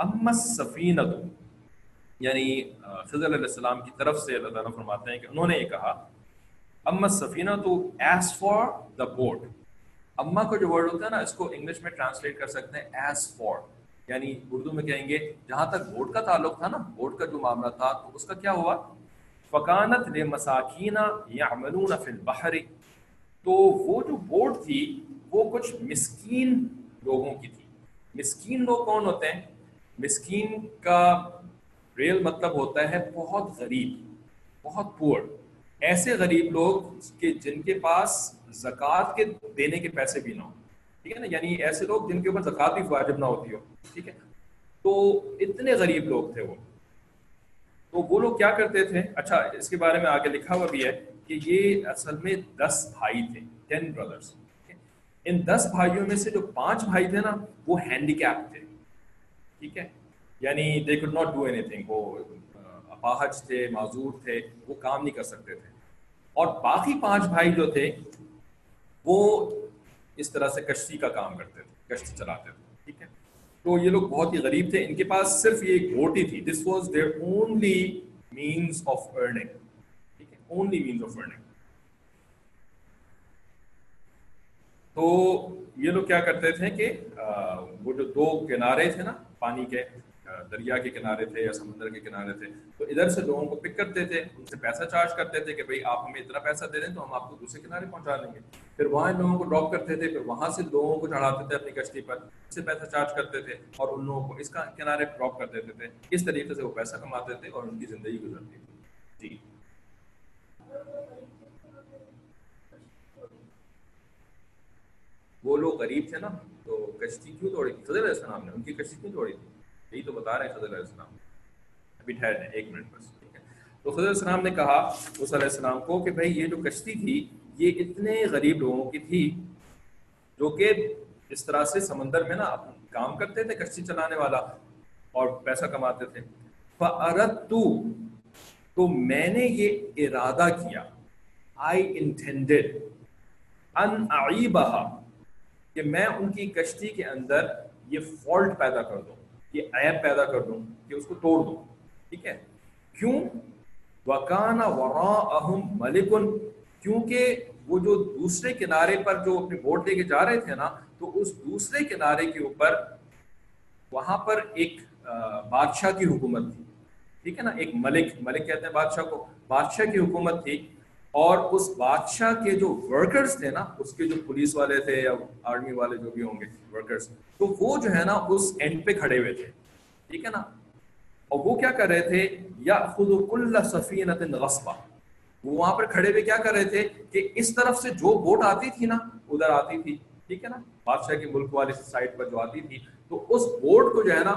[SPEAKER 1] امس سفینت یعنی خضر علیہ السلام کی طرف سے اللہ تعالیٰ فرماتے ہیں کہ انہوں نے یہ کہا امس سفینہ تو ایز فار دا بوٹ اما کا جو ورڈ ہوتا ہے نا، اس کو انگلش میں ٹرانسلیٹ کر سکتے ہیں ایز فار۔ یعنی اردو میں کہیں گے، جہاں تک بورڈ کا تعلق تھا نا، بورڈ کا جو معاملہ تھا، تو اس کا کیا ہوا؟ فکانت لے مساکینہ یا امنون فل بحری تو وہ جو بورڈ تھی، وہ کچھ مسکین لوگوں کی تھی۔ مسکین لوگ کون ہوتے ہیں؟ مسکین کا ریل مطلب ہوتا ہے بہت غریب، بہت پور ایسے غریب لوگ کہ جن کے پاس زکوٰۃ کے دینے کے پیسے بھی نہ ہوں۔ ٹھیک ہے نا؟ یعنی ایسے لوگ جن کے اوپر زکوٰۃ بھی واجب نہ ہوتی ہو۔ ٹھیک ہے؟ تو اتنے غریب لوگ تھے وہ۔ تو وہ لوگ کیا کرتے تھے؟ اچھا اس کے بارے میں آگے لکھا ہوا بھی ہے کہ یہ اصل میں دس بھائی تھے ٹین بردرس ان دس بھائیوں میں سے جو پانچ بھائی تھے نا، وہ ہینڈی کیپ تھے۔ ٹھیک ہے؟ یعنی they could not do anything وہ اپاہج تھے، معذور تھے، وہ کام نہیں کر سکتے تھے۔ اور باقی پانچ بھائی جو تھے، وہ اس طرح سے کشتی کا کام کرتے تھے، کشتی چلاتے تھے، ٹھیک ہے؟ تو یہ لوگ بہت ہی غریب تھے۔ ان کے پاس صرف یہ ایک گھوٹی تھی۔ This was their only means of earning ٹھیک ہے؟ اونلی مینس آف ارننگ تو یہ لوگ کیا کرتے تھے کہ وہ جو دو کنارے تھے نا پانی کے دریا کے کنارے تھے یا سمندر کے کنارے تھے۔ تو ادھر سے لوگوں کو پک کرتے تھے، ان سے پیسہ چارج کرتے تھے کہ بھائی آپ ہمیں اتنا پیسہ دے دیں تو ہم آپ کو دوسرے کنارے پہنچا دیں گے۔ پھر وہاں لوگوں کو ڈراپ کرتے تھے، پھر وہاں سے لوگوں کو چڑھاتے تھے اپنی کشتی پر اس سے پیسہ چارج کرتے تھے اور ان لوگوں کو اس کا کنارے ڈراپ کر دیتے تھے۔ اس طریقے سے وہ پیسہ کماتے تھے اور ان کی زندگی گزرتی تھی۔ جی۔ وہ لوگ غریب تھے نا۔ تو کشتی کیوں توڑی تھی؟ خضر علیہ السلام نے، ان کی کشتی کیوں توڑی تھی؟ یہی تو بتا رہے ہیں خضر علیہ السلام۔ ابھی ٹھہر جائیں، ایک منٹ بس، ٹھیک ہے۔ تو خضر علیہ السلام نے کہا اس علیہ السلام کو کہ بھائی یہ جو کشتی تھی، یہ اتنے غریب لوگوں کی تھی جو کہ اس طرح سے سمندر میں نا کام کرتے تھے کشتی چلانے والا اور پیسہ کماتے تھے۔ فَأَرَدْتُ، تو میں نے یہ ارادہ کیا۔ آئی انٹینڈیڈ ان اعیبها کہ میں ان کی کشتی کے اندر یہ فالٹ پیدا کر دوں، یہ عیب پیدا کر دوں کہ اس کو توڑ دوں۔ ٹھیک ہے؟ کیوں؟ وکانا ورا ملکن کیونکہ وہ جو دوسرے کنارے پر جو اپنے بوٹ لے کے جا رہے تھے نا، تو اس دوسرے کنارے کے اوپر وہاں پر ایک بادشاہ کی حکومت تھی۔ ٹھیک ہے نا؟ ایک ملک ملک کہتے ہیں بادشاہ کو۔ بادشاہ کی حکومت تھی۔ اور اس بادشاہ کے جو ورکرز تھے نا، اس کے جو پولیس والے تھے یا آرمی والے جو بھی ہوں گے ورکرز تو وہ جو ہے نا، اس اینڈ پہ کھڑے ہوئے تھے۔ ٹھیک ہے نا؟ اور وہ کیا کر رہے تھے؟ یا خود کل سفینت غصبہ وہ وہاں پر کھڑے ہوئے کیا کر رہے تھے؟ کہ اس طرف سے جو بوٹ آتی تھی نا، ادھر آتی تھی۔ ٹھیک ہے نا؟ بادشاہ کے ملک والی سائڈ پر جو آتی تھی، تو اس بوٹ کو جو ہے نا،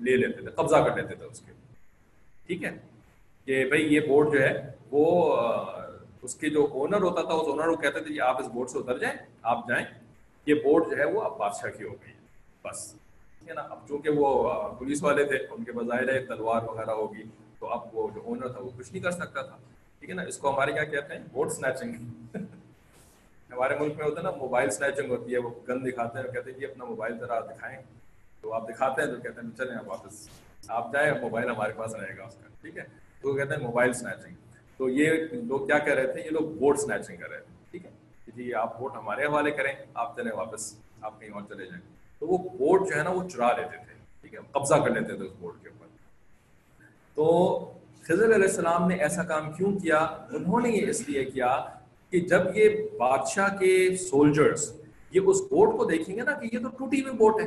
[SPEAKER 1] لے لیتے تھے، قبضہ کر لیتے تھے اس کے۔ ٹھیک ہے؟ کہ بھائی یہ بوٹ جو ہے، وہ اس کے جو اونر ہوتا تھا، اس اونر کو کہتے تھے کہ آپ اس بوٹ سے اتر جائیں، آپ جائیں، یہ بوٹ جو ہے وہ اب بادشاہ کی ہو گئی بس۔ ٹھیک ہے نا؟ اب چونکہ وہ پولیس والے تھے، ان کے بظاہر ہے تلوار وغیرہ ہوگی، تو اب وہ جو اونر تھا وہ کچھ نہیں کر سکتا تھا۔ ٹھیک ہے نا؟ اس کو ہمارے کیا کہتے ہیں؟ ووٹ اسنیچنگ ہمارے ملک میں ہوتا ہے نا موبائل اسنیچنگ ہوتی ہے، وہ گن دکھاتے ہیں اور کہتے ہیں کہ اپنا موبائل ذرا دکھائیں۔ تو آپ دکھاتے ہیں تو کہتے ہیں چلیں آپ واپس۔ آپ جائیں موبائل ہمارے پاس رہے گا اس کا۔ ٹھیک ہے؟ تو وہ کہتے ہیں موبائل اسنیچنگ تو یہ لوگ کیا کہہ رہے تھے؟ یہ لوگ ووٹ اسنیچنگ کر رہے تھے، ٹھیک ہے؟ جی آپ ووٹ ہمارے حوالے کریں، آپ چلیں واپس، آپ کہیں اور چلے جائیں۔ تو وہ ووٹ جو ہے نا وہ چرا لیتے تھے، ٹھیک ہے؟ قبضہ کر لیتے تھے اس ووٹ کے اوپر۔ تو خضر علیہ السلام نے ایسا کام کیوں کیا؟ انہوں نے یہ اس لیے کیا کہ جب یہ بادشاہ کے سولجرز یہ اس بوٹ کو دیکھیں گے نا کہ یہ تو ٹوٹی ہوئی بوٹ ہے۔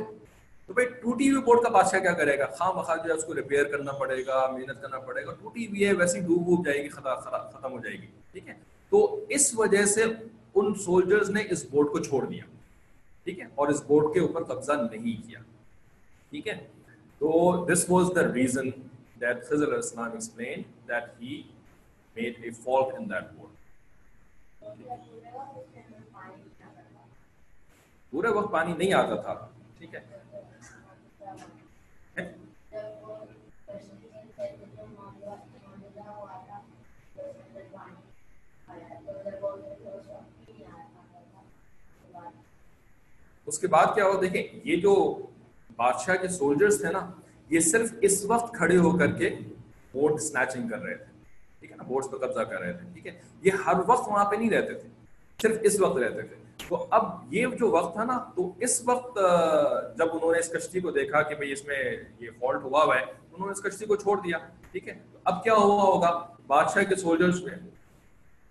[SPEAKER 1] تو بھائی ٹوٹی ہوئی بوٹ کا بادشاہ کیا کرے گا؟ خواہ مخواہ جو ہے اس کو ریپیئر کرنا پڑے گا، محنت کرنا پڑے گا، ٹوٹی ہوئی ہے، ویسی ڈوب ووب جائے گی ختم ہو جائے گی، ٹھیک ہے؟ تو اس وجہ سے ان سولجرز نے اس بوٹ کو چھوڑ دیا، ٹھیک ہے؟ اور اس بوٹ کے اوپر قبضہ نہیں کیا، ٹھیک ہے؟ تو this was the reason that Khizr al-Islam explained that he made a fault in that boat. پورے وقت پانی نہیں آتا تھا ٹھیک ہے اس کے بعد کیا ہو دیکھیں، یہ جو بادشاہ کے سولجرز تھے نا، یہ صرف اس وقت کھڑے ہو کر کے بوٹ سنیچنگ کر رہے تھے۔ ٹھیک ہے نا بوٹس پہ قبضہ کر رہے تھے۔ ٹھیک ہے، یہ ہر وقت وہاں پہ نہیں رہتے تھے، صرف اس وقت رہتے تھے۔ تو اب یہ جو وقت تھا نا، تو اس وقت جب انہوں نے اس کشتی کو دیکھا کہ بھائی اس میں یہ فالٹ ہوا ہوا ہے، انہوں نے اس کشتی کو چھوڑ دیا۔ ٹھیک ہے، اب کیا ہوا ہوگا؟ بادشاہ کے سولجرس میں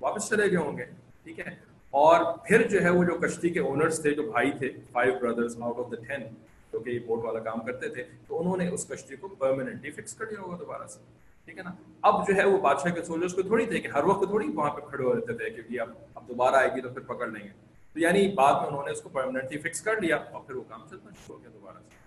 [SPEAKER 1] واپس چلے گئے ہوں گے۔ ٹھیک ہے اور پھر جو ہے وہ جو کشتی کے اونرس تھے، جو بھائی تھے five brothers out of the ten جو کہ بوٹ والا کام کرتے تھے، تو انہوں نے اس کشتی کو پرماننٹلی فکس کر دیا ہوگا دوبارہ سے۔ ٹھیک ہے نا؟ اب جو ہے وہ بادشاہ کے سولجرس کو تھوڑی تھے کہ ہر وقت تھوڑی وہاں پہ کھڑے ہو رہتے تھے کہ اب اب دوبارہ آئے گی تو پھر پکڑ لیں گے۔ تو یعنی بعد میں انہوں نے اس کو پرماننٹلی فکس کر لیا اور پھر وہ کام چلنا شروع ہو گیا دوبارہ سے۔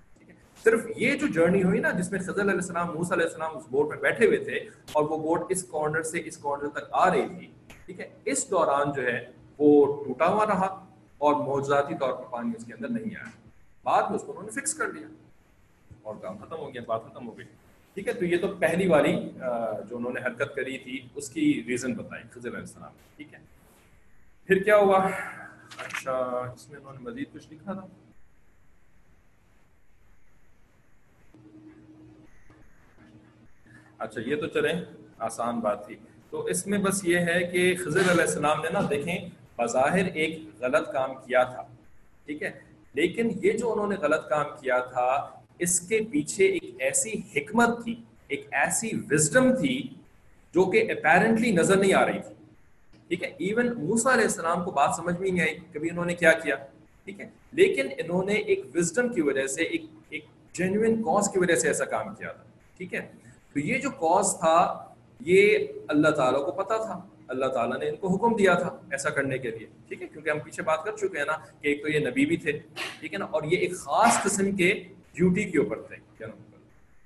[SPEAKER 1] صرف یہ جو جرنی ہوئی نا، جس میں خضر علیہ السلام، موسیٰ علیہ السلام اس بوٹ میں بیٹھے ہوئے تھے اور وہ بوٹ اس کارنر سے اس کارنر تک آ رہی تھی، ٹھیک ہے؟ اس دوران جو ہے وہ ٹوٹا ہوا رہا اور موجوداتی طور پر پانی اس کے اندر نہیں آیا۔ بعد میں اس کو انہوں نے فکس کر لیا اور کام ختم ہو گیا، بات ختم ہو گئی۔ ٹھیک ہے، تو یہ تو پہلی والی جو انہوں نے حرکت کری تھی، اس کی ریزن بتائی، خضر علیہ السلام۔ ٹھیک ہے۔ پھر کیا ہوا؟ اچھا اس میں انہوں نے مزید کچھ لکھا تھا۔ اچھا یہ تو چلیں، آسان بات تھی۔ تو اس میں بس یہ ہے کہ خضر علیہ السلام نے نا، دیکھیں بظاہر ایک غلط کام کیا تھا، ٹھیک ہے؟ لیکن یہ جو انہوں نے غلط کام کیا تھا، اس کے پیچھے ایک ایسی حکمت تھی، ایک ایسی وزڈم تھی جو کہ اپیرنٹلی نظر نہیں آ رہی تھی۔ ٹھیک ہے؟ ایون موسا علیہ السلام کو بات سمجھ میں نہیں آئی کبھی انہوں نے کیا کیا۔ ٹھیک ہے؟ لیکن انہوں نے ایک وزڈم کی وجہ سے، ایک ایک جینوئن کاز کی وجہ سے ایسا کام کیا تھا۔ ٹھیک ہے؟ تو یہ جو کاز تھا، یہ اللہ تعالیٰ کو پتا تھا۔ اللہ تعالیٰ نے ان کو حکم دیا تھا ایسا کرنے کے لیے، ٹھیک ہے؟ کیونکہ ہم پیچھے بات کر چکے ہیں نا کہ ایک تو یہ نبی بھی تھے، ٹھیک ہے نا؟ اور یہ ایک خاص قسم کے ڈیوٹی کے اوپر تھے، کیا نام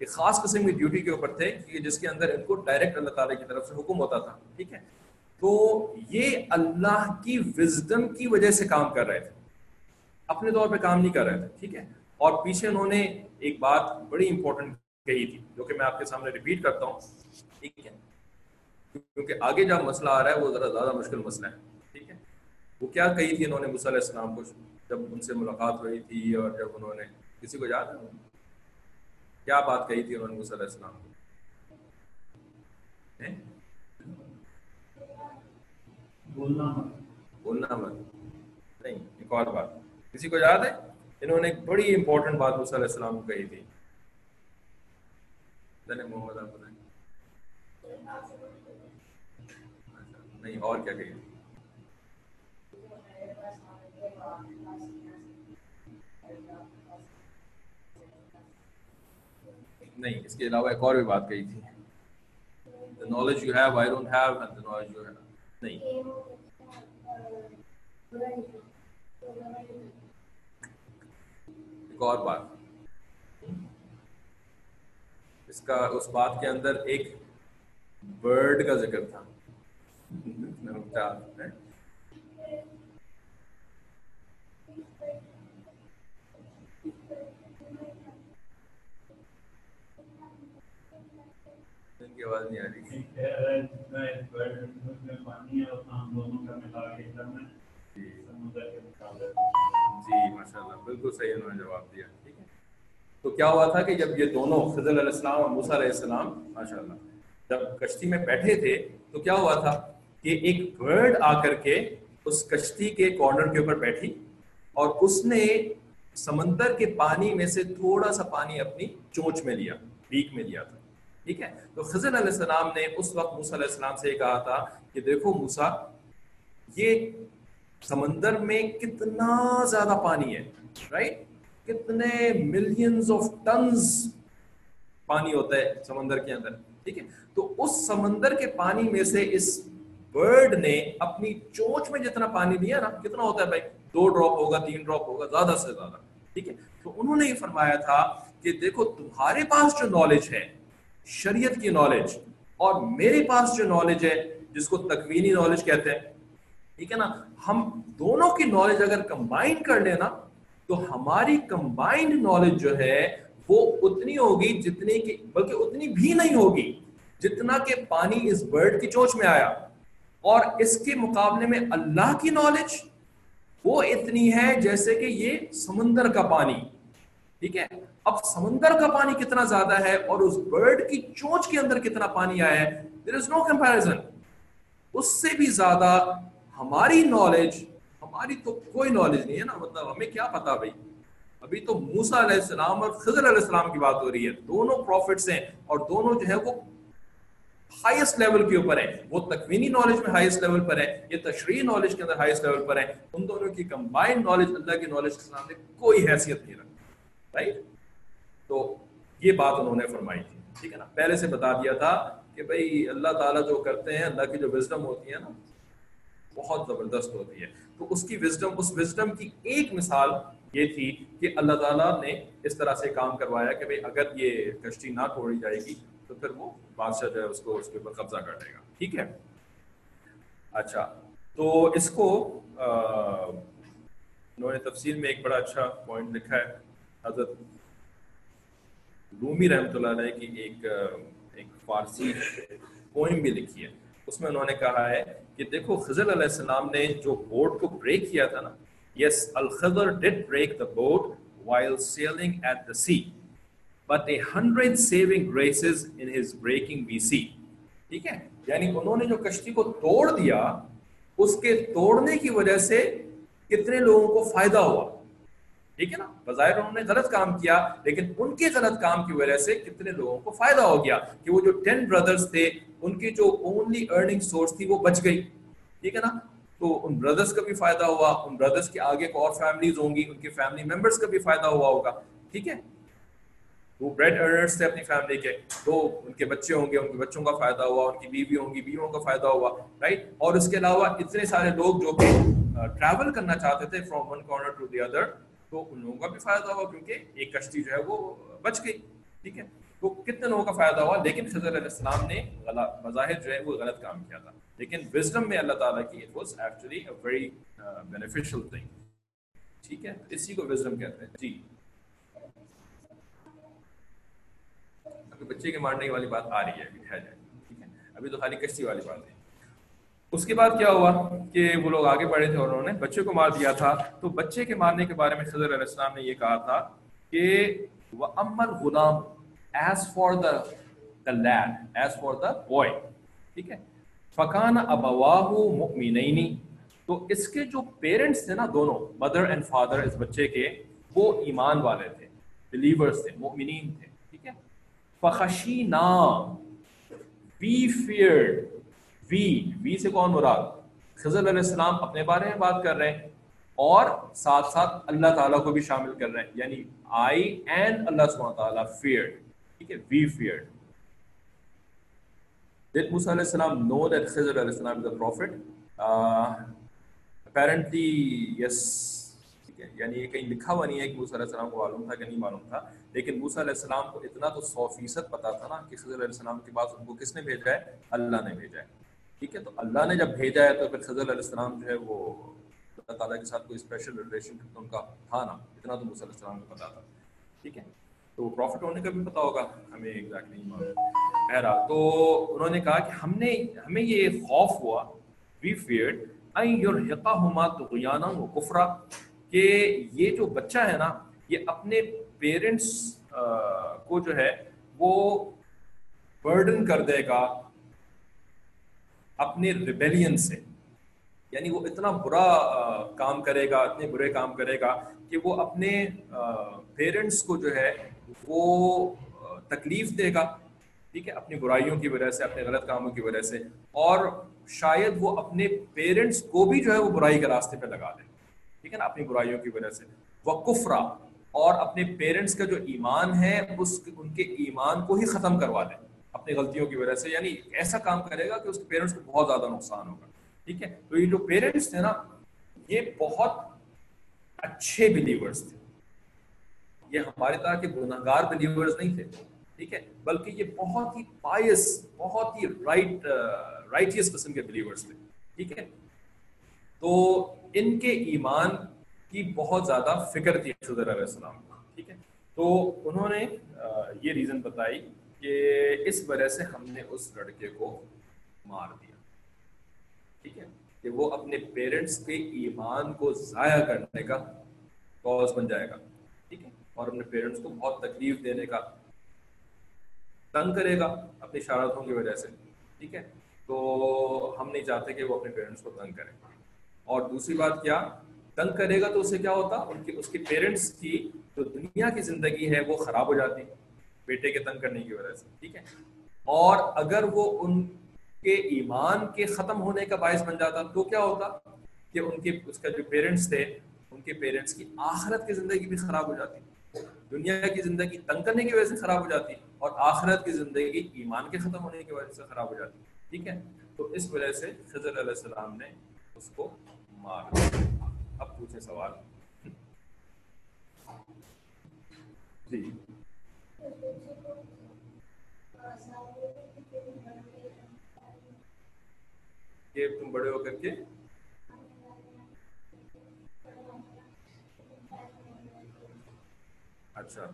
[SPEAKER 1] ایک خاص قسم کی ڈیوٹی کے اوپر تھے کہ جس کے اندر ان کو ڈائریکٹ اللہ تعالیٰ کی طرف سے حکم ہوتا تھا، ٹھیک ہے؟ تو یہ اللہ کی وزڈم کی وجہ سے کام کر رہے تھے، اپنے طور پہ کام نہیں کر رہے تھے، ٹھیک ہے؟ اور پیچھے انہوں نے ایک بات بڑی امپورٹنٹ کہی تھی، جو کہ میں آپ کے سامنے ریپیٹ کرتا ہوں، ٹھیک ہے؟ کیونکہ آگے جب مسئلہ آ رہا ہے وہ ذرا زیادہ مشکل مسئلہ ہے۔ ٹھیک ہے؟ وہ کیا کہی تھی انہوں نے علیہ السلام کو جب ان سے ملاقات ہوئی تھی اور جب انہوں نے کسی کو یاد ہے؟ کیا بات کہی تھی انہوں نے علیہ السلام کو؟ بولنا مت۔ نہیں ایک اور بات۔ کسی کو یاد ہے؟ انہوں نے ایک بڑی امپورٹنٹ بات علیہ السلام کو کہی تھی۔ محمد آپ بتائیں۔ نہیں، اور کیا کہی نہیں، اس کے علاوہ ایک اور بھی بات کہی تھی۔ Knowledge you have I don't have and knowledge you have نہیں۔ ایک اور بات۔ اس کا، اس بات کے اندر ایک برڈ کا ذکر تھا۔ کی آواز نہیں آ رہی۔ جی ماشاء اللہ بالکل صحیح انہوں نے جواب دیا۔ ٹھیک ہے۔ تو کیا ہوا تھا کہ جب یہ دونوں خضر علیہ السلام اور موسیٰ علیہ السلام ماشاء اللہ جب کشتی میں بیٹھے تھے تو کیا ہوا تھا؟ کہ ایک برڈ آ کر کے اس کشتی کے کارنر کے اوپر بیٹھی اور اس نے سمندر کے پانی میں سے تھوڑا سا پانی اپنی چونچ میں لیا بیک میں لیا تھا۔ ٹھیک ہے؟ تو خضر علیہ السلام نے اس وقت موسیٰ علیہ السلام سے یہ کہا تھا کہ دیکھو موسیٰ، یہ سمندر میں کتنا زیادہ پانی ہے رائٹ کتنے ملینز آف ٹنز پانی ہوتا ہے سمندر کے اندر، ٹھیک ہے؟ تو اس سمندر کے پانی میں سے اس برڈ نے اپنی چونچ میں جتنا پانی لیا نا، کتنا ہوتا ہے بھائی؟ دو ڈراپ ہوگا، تین ڈراپ ہوگا، زیادہ سے زیادہ، ٹھیک ہے؟ تو انہوں نے یہ فرمایا تھا کہ دیکھو، تمہارے پاس جو نالج ہے، شریعت کی نالج اور میرے پاس جو نالج ہے، جس کو تکوینی نالج کہتے ہیں، ٹھیک ہے نا؟ ہم دونوں کی نالج اگر کمبائن کر لیں نا، تو ہماری کمبائنڈ نالج جو ہے، وہ اتنی ہوگی جتنی کی بلکہ اتنی بھی نہیں ہوگی جتنا کہ پانی اس برڈ کی چوچ میں آیا۔ اور اس کے مقابلے میں اللہ کی نالج وہ اتنی ہے جیسے کہ یہ سمندر کا پانی۔ ٹھیک ہے؟ اب سمندر کا پانی کتنا زیادہ ہے اور اس برڈ کی چونچ کے اندر کتنا پانی آیا ہے دیر از نو کمپیرزن اس سے بھی زیادہ ہماری نالج ہماری تو کوئی نالج نہیں ہے نا۔ مطلب ہمیں کیا پتا بھائی؟ ابھی تو موسا علیہ السلام اور خضر علیہ السلام کی بات ہو رہی ہے۔ دونوں پروفٹس ہیں اور دونوں جو ہے وہ ہائیسٹ لیول کے اوپر ہے۔ وہ تکوینی نالج میں ہائیسٹ لیول پر ہے، یہ تشریح نالج کے اندر ہائیسٹ لیول پر ہے۔ ان دونوں کی کمبائنڈ نالج اللہ کی نالج کے سامنے کوئی حیثیت نہیں رکھتی رائٹ تو یہ بات انہوں نے فرمائی تھی، ٹھیک ہے نا؟ پہلے سے بتا دیا تھا کہ بھائی اللہ تعالیٰ جو کرتے ہیں، اللہ کی جو وزڈم ہوتی ہے نا، بہت زبردست ہوتی ہے۔ تو اس کی وزڈم اس وزڈم کی ایک مثال یہ تھی کہ اللہ تعالیٰ نے اس طرح سے کام کروایا کہ بھائی اگر یہ کشتی نہ توڑی جائے گی تو پھر وہ بادشاہ جو ہے اس کو اس کے اوپر قبضہ کر لے گا۔ ٹھیک ہے؟ اچھا تو اس کو انہوں نے تفصیل میں ایک بڑا اچھا پوائنٹ لکھا ہے۔ حضرت رومی رحمۃ اللہ علیہ کی ایک ایک فارسی پوئم بھی لکھی ہے۔ اس میں انہوں نے کہا ہے کہ دیکھو، خضر علیہ السلام نے جو بورڈ کو بریک کیا تھا نا yes al Khidr did break the board while sailing at the sea but a hundred saving graces in his breaking we see ٹھیک ہے یعنی انہوں نے جو کشتی کو توڑ دیا اس کے توڑنے کی وجہ سے کتنے لوگوں کو فائدہ ہوا ٹھیک ہے نا بظاہر انہوں نے غلط کام کیا لیکن ان کے غلط کام کی وجہ سے کتنے لوگوں کو فائدہ ہو گیا کہ وہ جو ٹین بردرس تھے ان کی جو اونلی ارننگ سورس تھی وہ بچ گئی ٹھیک ہے نا تو ان بردرس کا بھی فائدہ ہوا ان بردرس کے آگے کو اور فیملیز ہوں گی ان کے فیملی ممبرس کا بھی فائدہ ہوا ہوگا ٹھیک ہے وہ بریڈ ارنرس تھے اپنی فیملی کے۔ تو ان کے بچے ہوں گے، ان کے بچوں کا فائدہ ہوا، ان کی بیوی ہوں گی، بیویوں کا فائدہ ہوا رائٹ اور اس کے علاوہ اتنے سارے لوگ جو کہ ٹریول کرنا چاہتے تھے from one corner to the other تو ان لوگوں کا بھی فائدہ ہوا کیونکہ ایک کشتی جو ہے وہ بچ گئی، ٹھیک ہے؟ تو کتنے لوگوں کا فائدہ ہوا؟ لیکن خضر علیہ السلام نے بظاہر جو ہے وہ غلط کام کیا تھا۔ لیکن وزڈم میں اللہ تعالیٰ کی it was actually a very beneficial thing ٹھیک ہے؟ اسی کو وزڈم کہتے ہیں۔ جی۔ بچے کے مارنے والی بات آ رہی ہے، ابھی ٹھہر جائے۔ ٹھیک ہے۔ ابھی تو خالی کشتی والی بات ہے۔ اس کے بعد کیا ہوا کہ وہ لوگ آگے بڑھے تھے اور انہوں نے بچے کو مار دیا تھا۔ تو بچے کے مارنے کے بارے میں خضر علیہ السلام نے یہ کہا تھا کہ وہ امر Ghulam as for the the land, as for the boy. ٹھیک ہے۔ فقان ابواہ مؤمنینی تو اس کے جو پیرنٹس تھے نا دونوں، مدر اینڈ فادر اس بچے کے، وہ ایمان والے تھے بلیورز تھے، مؤمنین تھے۔ فخشینا وی فیئرڈ وی وی سے کون مراد؟ خضر علیہ السلام اپنے بارے میں بات کر رہے ہیں اور ساتھ ساتھ اللہ تعالیٰ کو بھی شامل کر رہے ہیں یعنی آئی اینڈ اللہ سبحانہ تعالیٰ فیئرڈ ٹھیک ہے؟ وی فیئرڈ Did Musa علیہ السلام know that Khizr علیہ السلام is a prophet? Uh, apparently, yes, ٹھیک ہے۔ یعنی یہ کہیں لکھا ہوا نہیں ہے کہ موسیٰ علیہ السلام کو معلوم تھا کہ نہیں معلوم تھا، لیکن موسیٰ علیہ السلام کو اتنا تو سو فیصد پتا تھا نا کہ خضر علیہ السلام کے پاس ان کو کس نے بھیجا ہے؟ اللہ نے بھیجا ہے۔ ٹھیک ہے، تو اللہ نے جب بھیجا ہے تو پھر خضر علیہ السلام جو ہے وہ اللہ تعالیٰ کے ساتھ کوئی اسپیشل ریلیشن تو ان کا تھا نا، اتنا تو موسیٰ علیہ السلام کو پتا تھا۔ ٹھیک ہے، تو پروفٹ ہونے کا بھی پتا ہوگا، ہمیں ایگزیکٹلی بہرحال تو انہوں نے کہا کہ ہم نے، ہمیں یہ خوف ہوا وی فیئرڈ این یور حقا طغیانا و کفرا کہ یہ جو بچہ ہے نا، یہ اپنے پیرنٹس کو جو ہے، وہ برڈن کر دے گا اپنے ریبیلین سے۔ یعنی وہ اتنا برا کام کرے گا، اتنے برے کام کرے گا کہ وہ اپنے پیرنٹس کو جو ہے، وہ تکلیف دے گا۔ ٹھیک ہے، اپنی برائیوں کی وجہ سے، اپنے غلط کاموں کی وجہ سے۔ اور شاید وہ اپنے پیرنٹس کو بھی جو ہے، وہ برائی کے راستے پہ لگا دے۔ ٹھیک ہے نا، اپنی برائیوں کی وجہ سے۔ وہ کفرا، اور اپنے پیرنٹس کا جو ایمان ہے، اس ان کے ایمان کو ہی ختم کروا دے۔ اپنی غلطیوں کی وجہ سے یعنی ایسا کام کرے گا کہ اس کے پیرنٹس کو بہت زیادہ نقصان ہوگا۔ ٹھیک ہے؟ تو یہ جو پیرنٹس تھے نا، یہ بہت اچھے بلیورس تھے۔ یہ ہمارے طرح کے گناہ گار بلیورز نہیں تھے۔ ٹھیک ہے؟ بلکہ یہ بہت ہی پائس بہت ہی رائٹ رائٹیس قسم کے بلیورس تھے۔ ٹھیک ہے؟ تو ان کے ایمان کی بہت زیادہ فکر تھی خضر علیہ السلام کو ٹھیک ہے؟ تو انہوں نے یہ ریزن بتائی کہ اس وجہ سے ہم نے اس لڑکے کو مار دیا، ٹھیک ہے؟ کہ وہ اپنے پیرنٹس کے ایمان کو ضائع کرنے کا کوز بن جائے گا، ٹھیک ہے؟ اور اپنے پیرنٹس کو بہت تکلیف دینے کا تنگ کرے گا اپنی شرارتوں کی وجہ سے، ٹھیک ہے؟ تو ہم نہیں چاہتے کہ وہ اپنے پیرنٹس کو تنگ کرے۔ اور دوسری بات کیا؟ تنگ کرے گا تو اسے کیا ہوتا؟ ان کی اس کے پیرنٹس کی جو دنیا کی زندگی ہے وہ خراب ہو جاتی، بیٹے کے تنگ کرنے کی وجہ سے، ٹھیک ہے؟ اور اگر وہ ان کے ایمان کے ختم ہونے کا باعث بن جاتا تو کیا ہوتا؟ کہ ان کے اس کا جو پیرنٹس تھے، ان کے پیرنٹس کی آخرت کی زندگی بھی خراب ہو جاتی۔ دنیا کی زندگی تنگ کرنے کی وجہ سے خراب ہو جاتی اور آخرت کی زندگی ایمان کے ختم ہونے کی وجہ سے خراب ہو جاتی، ٹھیک ہے؟ تو اس وجہ سے خضر علیہ السلام نے اس کو اب پوچھیں سوال۔ جی۔ کہ تم بڑے ہو کر کے۔ اچھا۔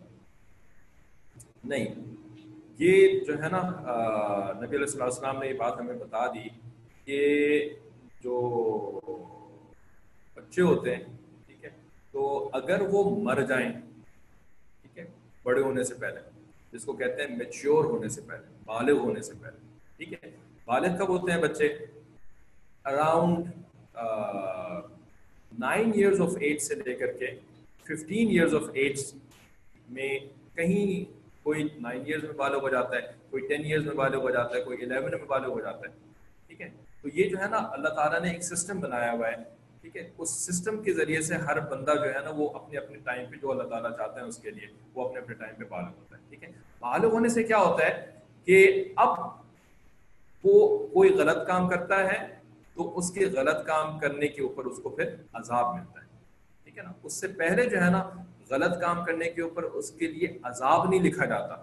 [SPEAKER 1] نہیں، یہ جو ہے نا نبی علیہ السلام نے یہ بات ہمیں بتا دی کہ جو بچے ہوتے ہیں، ٹھیک ہے؟ تو اگر وہ مر جائیں، ٹھیک ہے، بڑے ہونے سے پہلے، جس کو کہتے ہیں میچیور ہونے سے پہلے، بالغ ہونے سے پہلے، ٹھیک ہے؟ بالغ کب ہوتے ہیں بچے؟ Around nine years of age سے لے کر کے ففٹین ایئرس آف ایج میں کہیں کوئی نائن ایئرس میں بالغ ہو جاتا ہے، کوئی ٹین ایئرس میں بالغ ہو جاتا ہے، کوئی الیون میں بالغ ہو جاتا ہے، ٹھیک ہے؟ تو یہ جو ہے نا، اللہ تعالیٰ نے ایک سسٹم بنایا ہوا ہے۔ ٹھیک ہے؟ اس سسٹم کے ذریعے سے ہر بندہ جو ہے نا وہ اپنے اپنے ٹائم پہ جو اللہ تعالیٰ چاہتے ہیں اس کے لیے وہ اپنے اپنے ٹائم پہ بالغ ہوتا ہے، ٹھیک ہے؟ بالغ ہونے سے کیا ہوتا ہے کہ اب وہ کوئی غلط کام کرتا ہے تو اس کے غلط کام کرنے کے اوپر اس کو پھر عذاب ملتا ہے، ٹھیک ہے نا؟ اس سے پہلے جو ہے نا غلط کام کرنے کے اوپر اس کے لیے عذاب نہیں لکھا جاتا،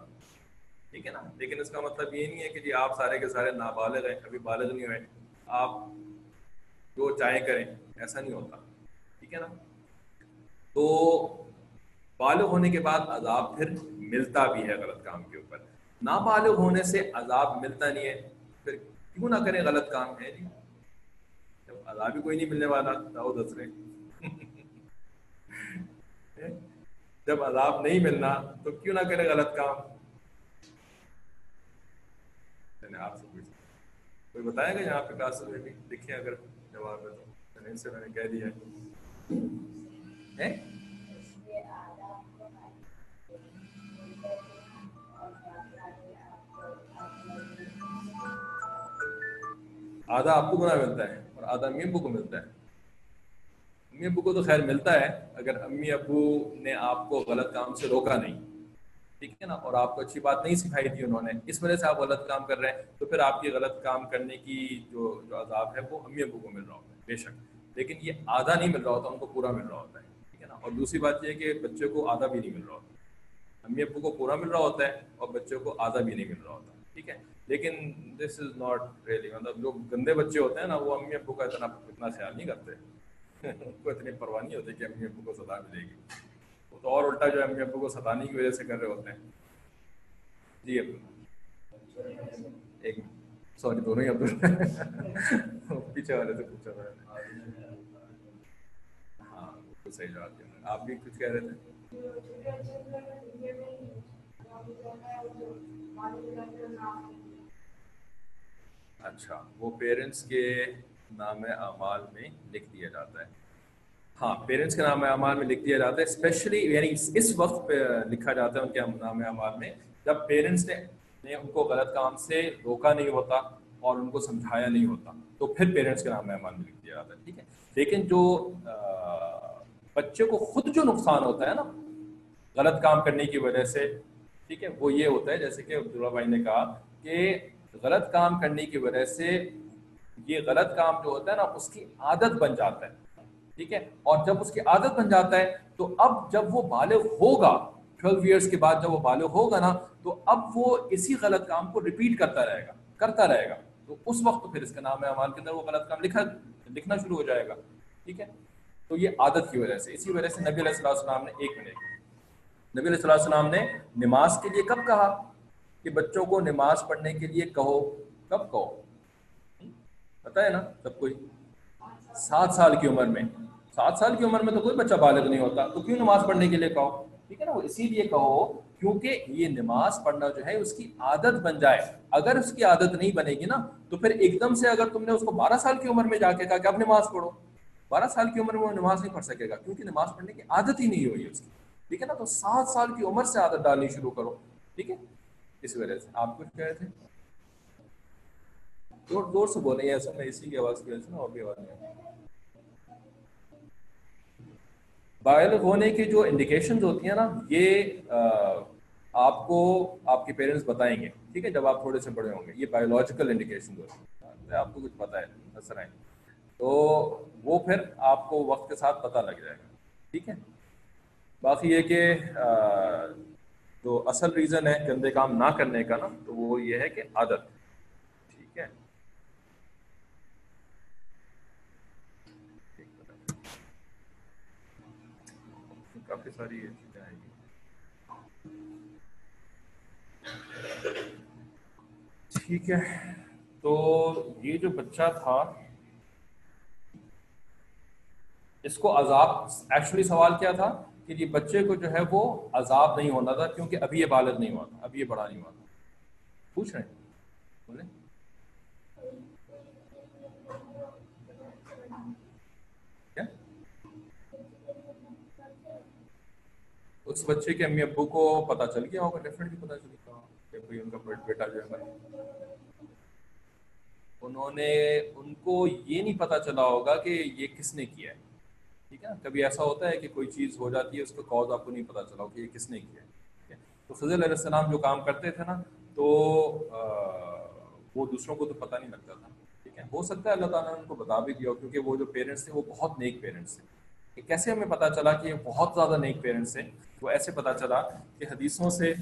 [SPEAKER 1] ٹھیک ہے نا؟ لیکن اس کا مطلب یہ نہیں ہے کہ جی آپ سارے کے سارے نابالغ ہیں کبھی بالغ نہیں ہوئے، آپ جو چاہے کریں، ایسا نہیں ہوتا۔ ٹھیک ہے نا؟ تو بالغ ہونے کے بعد عذاب پھر ملتا بھی ہے غلط کام کے اوپر۔ نابالغ ہونے سے عذاب ملتا نہیں ہے۔ پھر کیوں نہ کریں غلط کام؟ ہے جی۔ جب عذاب ہی کوئی نہیں ملنے والا داؤ دسرے جب عذاب نہیں ملنا، تو کیوں نہ کرے غلط کام؟ آپ سے پوچھ کوئی بتائے گا یہاں پہ کاسل میں بھی دیکھیں اگر جواب ہے تو۔ یعنی ان سے میں نے کہہ دیا ہے۔ آدھا آپ کو گناہ ملتا ہے اور آدھا امی ابو کو ملتا ہے۔ امی ابو کو تو خیر ملتا ہے، اگر امی ابو نے آپ کو غلط کام سے روکا نہیں۔ ٹھیک ہے نا؟ اور آپ کو اچھی بات نہیں سکھائی تھی انہوں نے، اس وجہ سے آپ غلط کام کر رہے ہیں۔ تو پھر آپ کی غلط کام کرنے کی جو جو عذاب ہے، وہ امی ابو کو مل رہا ہوتا ہے، بے شک۔ لیکن یہ آدھا نہیں مل رہا ہوتا، ان کو پورا مل رہا ہوتا ہے، ٹھیک ہے نا؟ اور دوسری بات یہ ہے کہ بچے کو آدھا بھی نہیں مل رہا ہوتا۔ امی ابو کو پورا مل رہا ہوتا ہے اور بچوں کو آدھا بھی نہیں مل رہا ہوتا، ٹھیک ہے؟ لیکن دس از ناٹ ریئلی مطلب جو گندے بچے ہوتے ہیں نا، وہ امی ابو کا اتنا اتنا خیال نہیں کرتے۔ ان کو اتنی پرواہ نہیں ہوتی کہ امی ابو کو سزا ملے گی۔ تو اور الٹا جو امی ابو کو ستانے کی وجہ سے کر رہے ہوتے ہیں۔ جی ابو ایک سوری، دونوں ہی ابو پیچھے والے سے پوچھا تھا۔ ہاں صحیح جواب دیا۔ آپ بھی کچھ کہہ رہے تھے؟ اچھا وہ پیرنٹس کے نام اعمال میں لکھ دیا جاتا ہے۔ ہاں پیرنٹس کے نام اعمال میں لکھ دیا جاتا ہے اسپیشلی یعنی اس وقت پہ لکھا جاتا ہے ان کے نام اعمال میں، جب پیرنٹس نے ان کو غلط کام سے روکا نہیں ہوتا اور ان کو سمجھایا نہیں ہوتا، تو پھر پیرنٹس کے نام اعمال میں لکھ دیا جاتا ہے، ٹھیک ہے؟ لیکن جو بچے کو خود جو نقصان ہوتا ہے نا، غلط کام کرنے کی وجہ سے، ٹھیک ہے؟ وہ یہ ہوتا ہے، جیسے کہ عبداللہ بھائی نے کہا کہ غلط کام کرنے کی وجہ سے یہ غلط کام جو ہوتا ہے نا، اس کی عادت بن جاتا ہے۔ ٹھیک ہے؟ اور جب اس کی عادت بن جاتا ہے، تو اب جب وہ بالغ ہوگا ٹویلو ایئرس کے بعد جب وہ بالغ ہوگا نا، تو اب وہ اسی غلط کام کو ریپیٹ کرتا رہے گا، کرتا رہے گا۔ تو اس وقت پھر اس کا نام اعمال کے اندر وہ غلط کام لکھا، لکھنا شروع ہو جائے گا۔ ٹھیک ہے؟ تو یہ عادت کی وجہ سے، اسی وجہ سے نبی علیہ السلام السلام نے ایک منٹ، نبی علیہ السلام نے نماز کے لیے کب کہا کہ بچوں کو نماز پڑھنے کے لیے کہو؟ کب کہو؟ پتا ہے نا، سب کوئی؟ سات سال کی عمر میں۔ سات سال کی عمر میں تو کوئی بچہ بالغ نہیں ہوتا، تو کیوں نماز پڑھنے کے لیے کہو؟ ٹھیک ہے نا، وہ اسی لیے کہو کیونکہ یہ نماز پڑھنا جو ہے اس کی عادت بن جائے۔ اگر اس کی عادت نہیں بنے گی نا، تو پھر ایک دم سے اگر تم نے اس کو بارہ سال کی عمر میں جا کے کہا کہ اب نماز پڑھو، بارہ سال کی عمر میں وہ نماز نہیں پڑھ سکے گا، کیونکہ نماز پڑھنے کی عادت ہی نہیں ہوئی اس کی۔ ٹھیک ہے نا، تو سات سال کی عمر سے عادت ڈالنی شروع کرو۔ ٹھیک ہے؟ اس وجہ سے۔ آپ کچھ کہہ رہے تھے؟ زور زور سے بولے ایسا میں اسی کی آواز کی وجہ سے نا، اور بھی آواز نہیں بالغ ہونے کی جو انڈیکیشن ہوتی ہیں نا، یہ آپ کو آپ کے پیرنٹس بتائیں گے، ٹھیک ہے؟ جب آپ تھوڑے سے بڑے ہوں گے، یہ بایولوجیکل انڈیکیشن ہوتی ہیں۔ آپ کو کچھ پتا ہے نظر آئیں۔ تو وہ پھر آپ کو وقت کے ساتھ پتہ لگ جائے گا، ٹھیک ہے؟ باقی یہ کہ جو اصل ریزن ہے گندے کام نہ کرنے کا نا، تو وہ یہ ہے کہ عادت ٹھیک ہے کافی ساری چیزیں گی۔ ٹھیک ہے۔ تو یہ جو بچہ تھا، اس کو عذاب ایکچولی سوال کیا تھا کہ یہ بچے کو جو ہے وہ عذاب نہیں ہونا تھا کیونکہ ابھی یہ بالغ نہیں ہوا تھا، ابھی یہ بڑا نہیں ہوا تھا۔ پوچھ رہے ہیں۔ بولے کیا اس بچے کے امی ابو کو پتا چل گیا ہوگا ڈیفینیٹلی پتا چل گیا کہ کوئی ان کا بیٹا جو ہے انہوں نے، ان کو یہ نہیں پتا چلا ہوگا کہ یہ کس نے کیا ہے۔ ٹھیک ہے کبھی ایسا ہوتا ہے کہ کوئی چیز ہو جاتی ہے، اس کا کاز آپ کو نہیں پتا چلا کہ یہ کس نے کیا ہے۔ تو فضل علیہ السلام جو کام کرتے تھے نا، تو وہ دوسروں کو تو پتہ نہیں لگتا تھا۔ ٹھیک ہے؟ ہو سکتا ہے اللہ تعالیٰ نے ان کو بتا بھی دیا کیونکہ وہ جو پیرنٹس تھے، وہ بہت نیک پیرنٹس تھے۔ کہ کیسے ہمیں پتہ چلا کہ یہ بہت زیادہ نیک پیرنٹس ہیں؟ وہ ایسے پتہ چلا کہ حدیثوں سے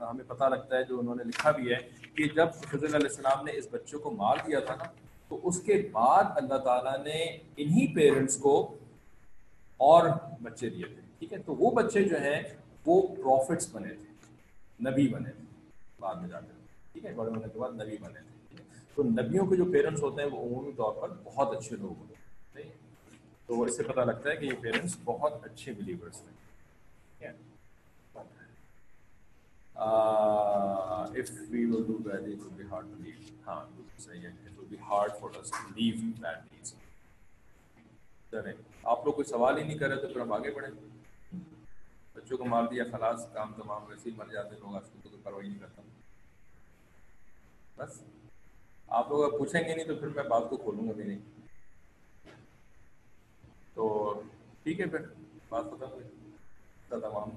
[SPEAKER 1] ہمیں پتہ لگتا ہے جو انہوں نے لکھا بھی ہے کہ جب فضل علیہ السلام نے اس بچے کو مار دیا تھا نا، تو اس کے بعد اللہ تعالیٰ نے انہی پیرنٹس کو اور بچے دیے تھے، ٹھیک ہے؟ تو وہ بچے جو ہیں، وہ پروفٹس بنے تھے، نبی بنے تھے، بعد میں جا کر ٹھیک ہے؟ بڑے ہونے کے بعد نبی بنے تھے تو نبیوں کے جو پیرنٹس ہوتے ہیں، وہ عمومی طور پر بہت اچھے لوگ ہوتے ہیں۔ تو اس سے پتہ لگتا ہے کہ یہ پیرنٹس بہت اچھے بلیورس تھے uh, if we will do bad it will be hard to leave. ہاں صحیح ہے۔ It will be hard for us to leave bad deeds چلیں، آپ لوگ کوئی سوال ہی نہیں کر رہے تو پھر ہم آگے بڑھیں۔ بچوں کو مار دیا، خلاص، کام تمام ویسے ہی مر جاتے لوگ آج کل تو کوئی پرواہ نہیں کرتا۔ بس، آپ لوگ اگر پوچھیں گے نہیں تو پھر میں بات کو کھولوں گا بھی نہیں۔ تو ٹھیک ہے پھر، بات ختم ہوئی۔ تمام۔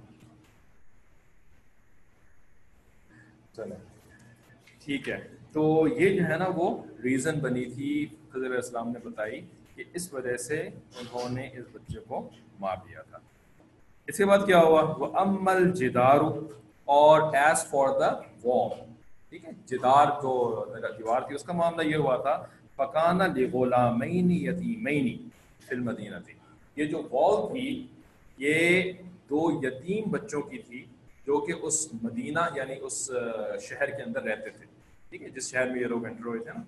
[SPEAKER 1] چلیں۔ ٹھیک ہے۔ تو یہ جو ہے نا وہ ریزن بنی تھی خضر اسلام نے بتائی کہ اس وجہ سے انہوں نے اس بچے کو مار دیا تھا۔ اس کے بعد کیا ہوا؟ وہ امل جدار اور ایز فار دا وام ٹھیک ہے؟ جدار جو دیوار تھی، اس کا معاملہ یہ ہوا تھا پکانا غلامین یتیمین۔ فی المدینہ تھی۔ یہ جو وال تھی، یہ دو یتیم بچوں کی تھی جو کہ اس مدینہ یعنی اس شہر کے اندر رہتے تھے۔ ٹھیک ہے، جس شہر میں یہ لوگ انٹر ہوئے تھے نا۔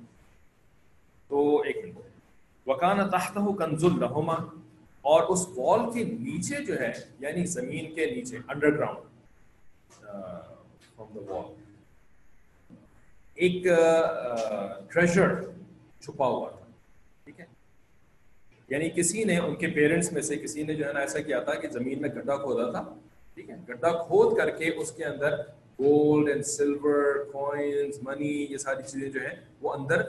[SPEAKER 1] تو ایک منٹ۔ وکان تحت کنز الرحما اور اس وال کے نیچے جو ہے یعنی زمین کے نیچے انڈر گراؤنڈ فرام دا وال ایک ٹریجر چھپا ہوا تھا۔ ٹھیک ہے۔ یعنی کسی نے ان کے پیرنٹس میں سے کسی نے جو ہے نا ایسا کیا تھا کہ زمین میں گڈھا کھودا تھا، ٹھیک ہے، گڈھا کھود کر کے اس کے اندر gold and silver coins money یہ ساری چیزیں جو ہیں وہ اندر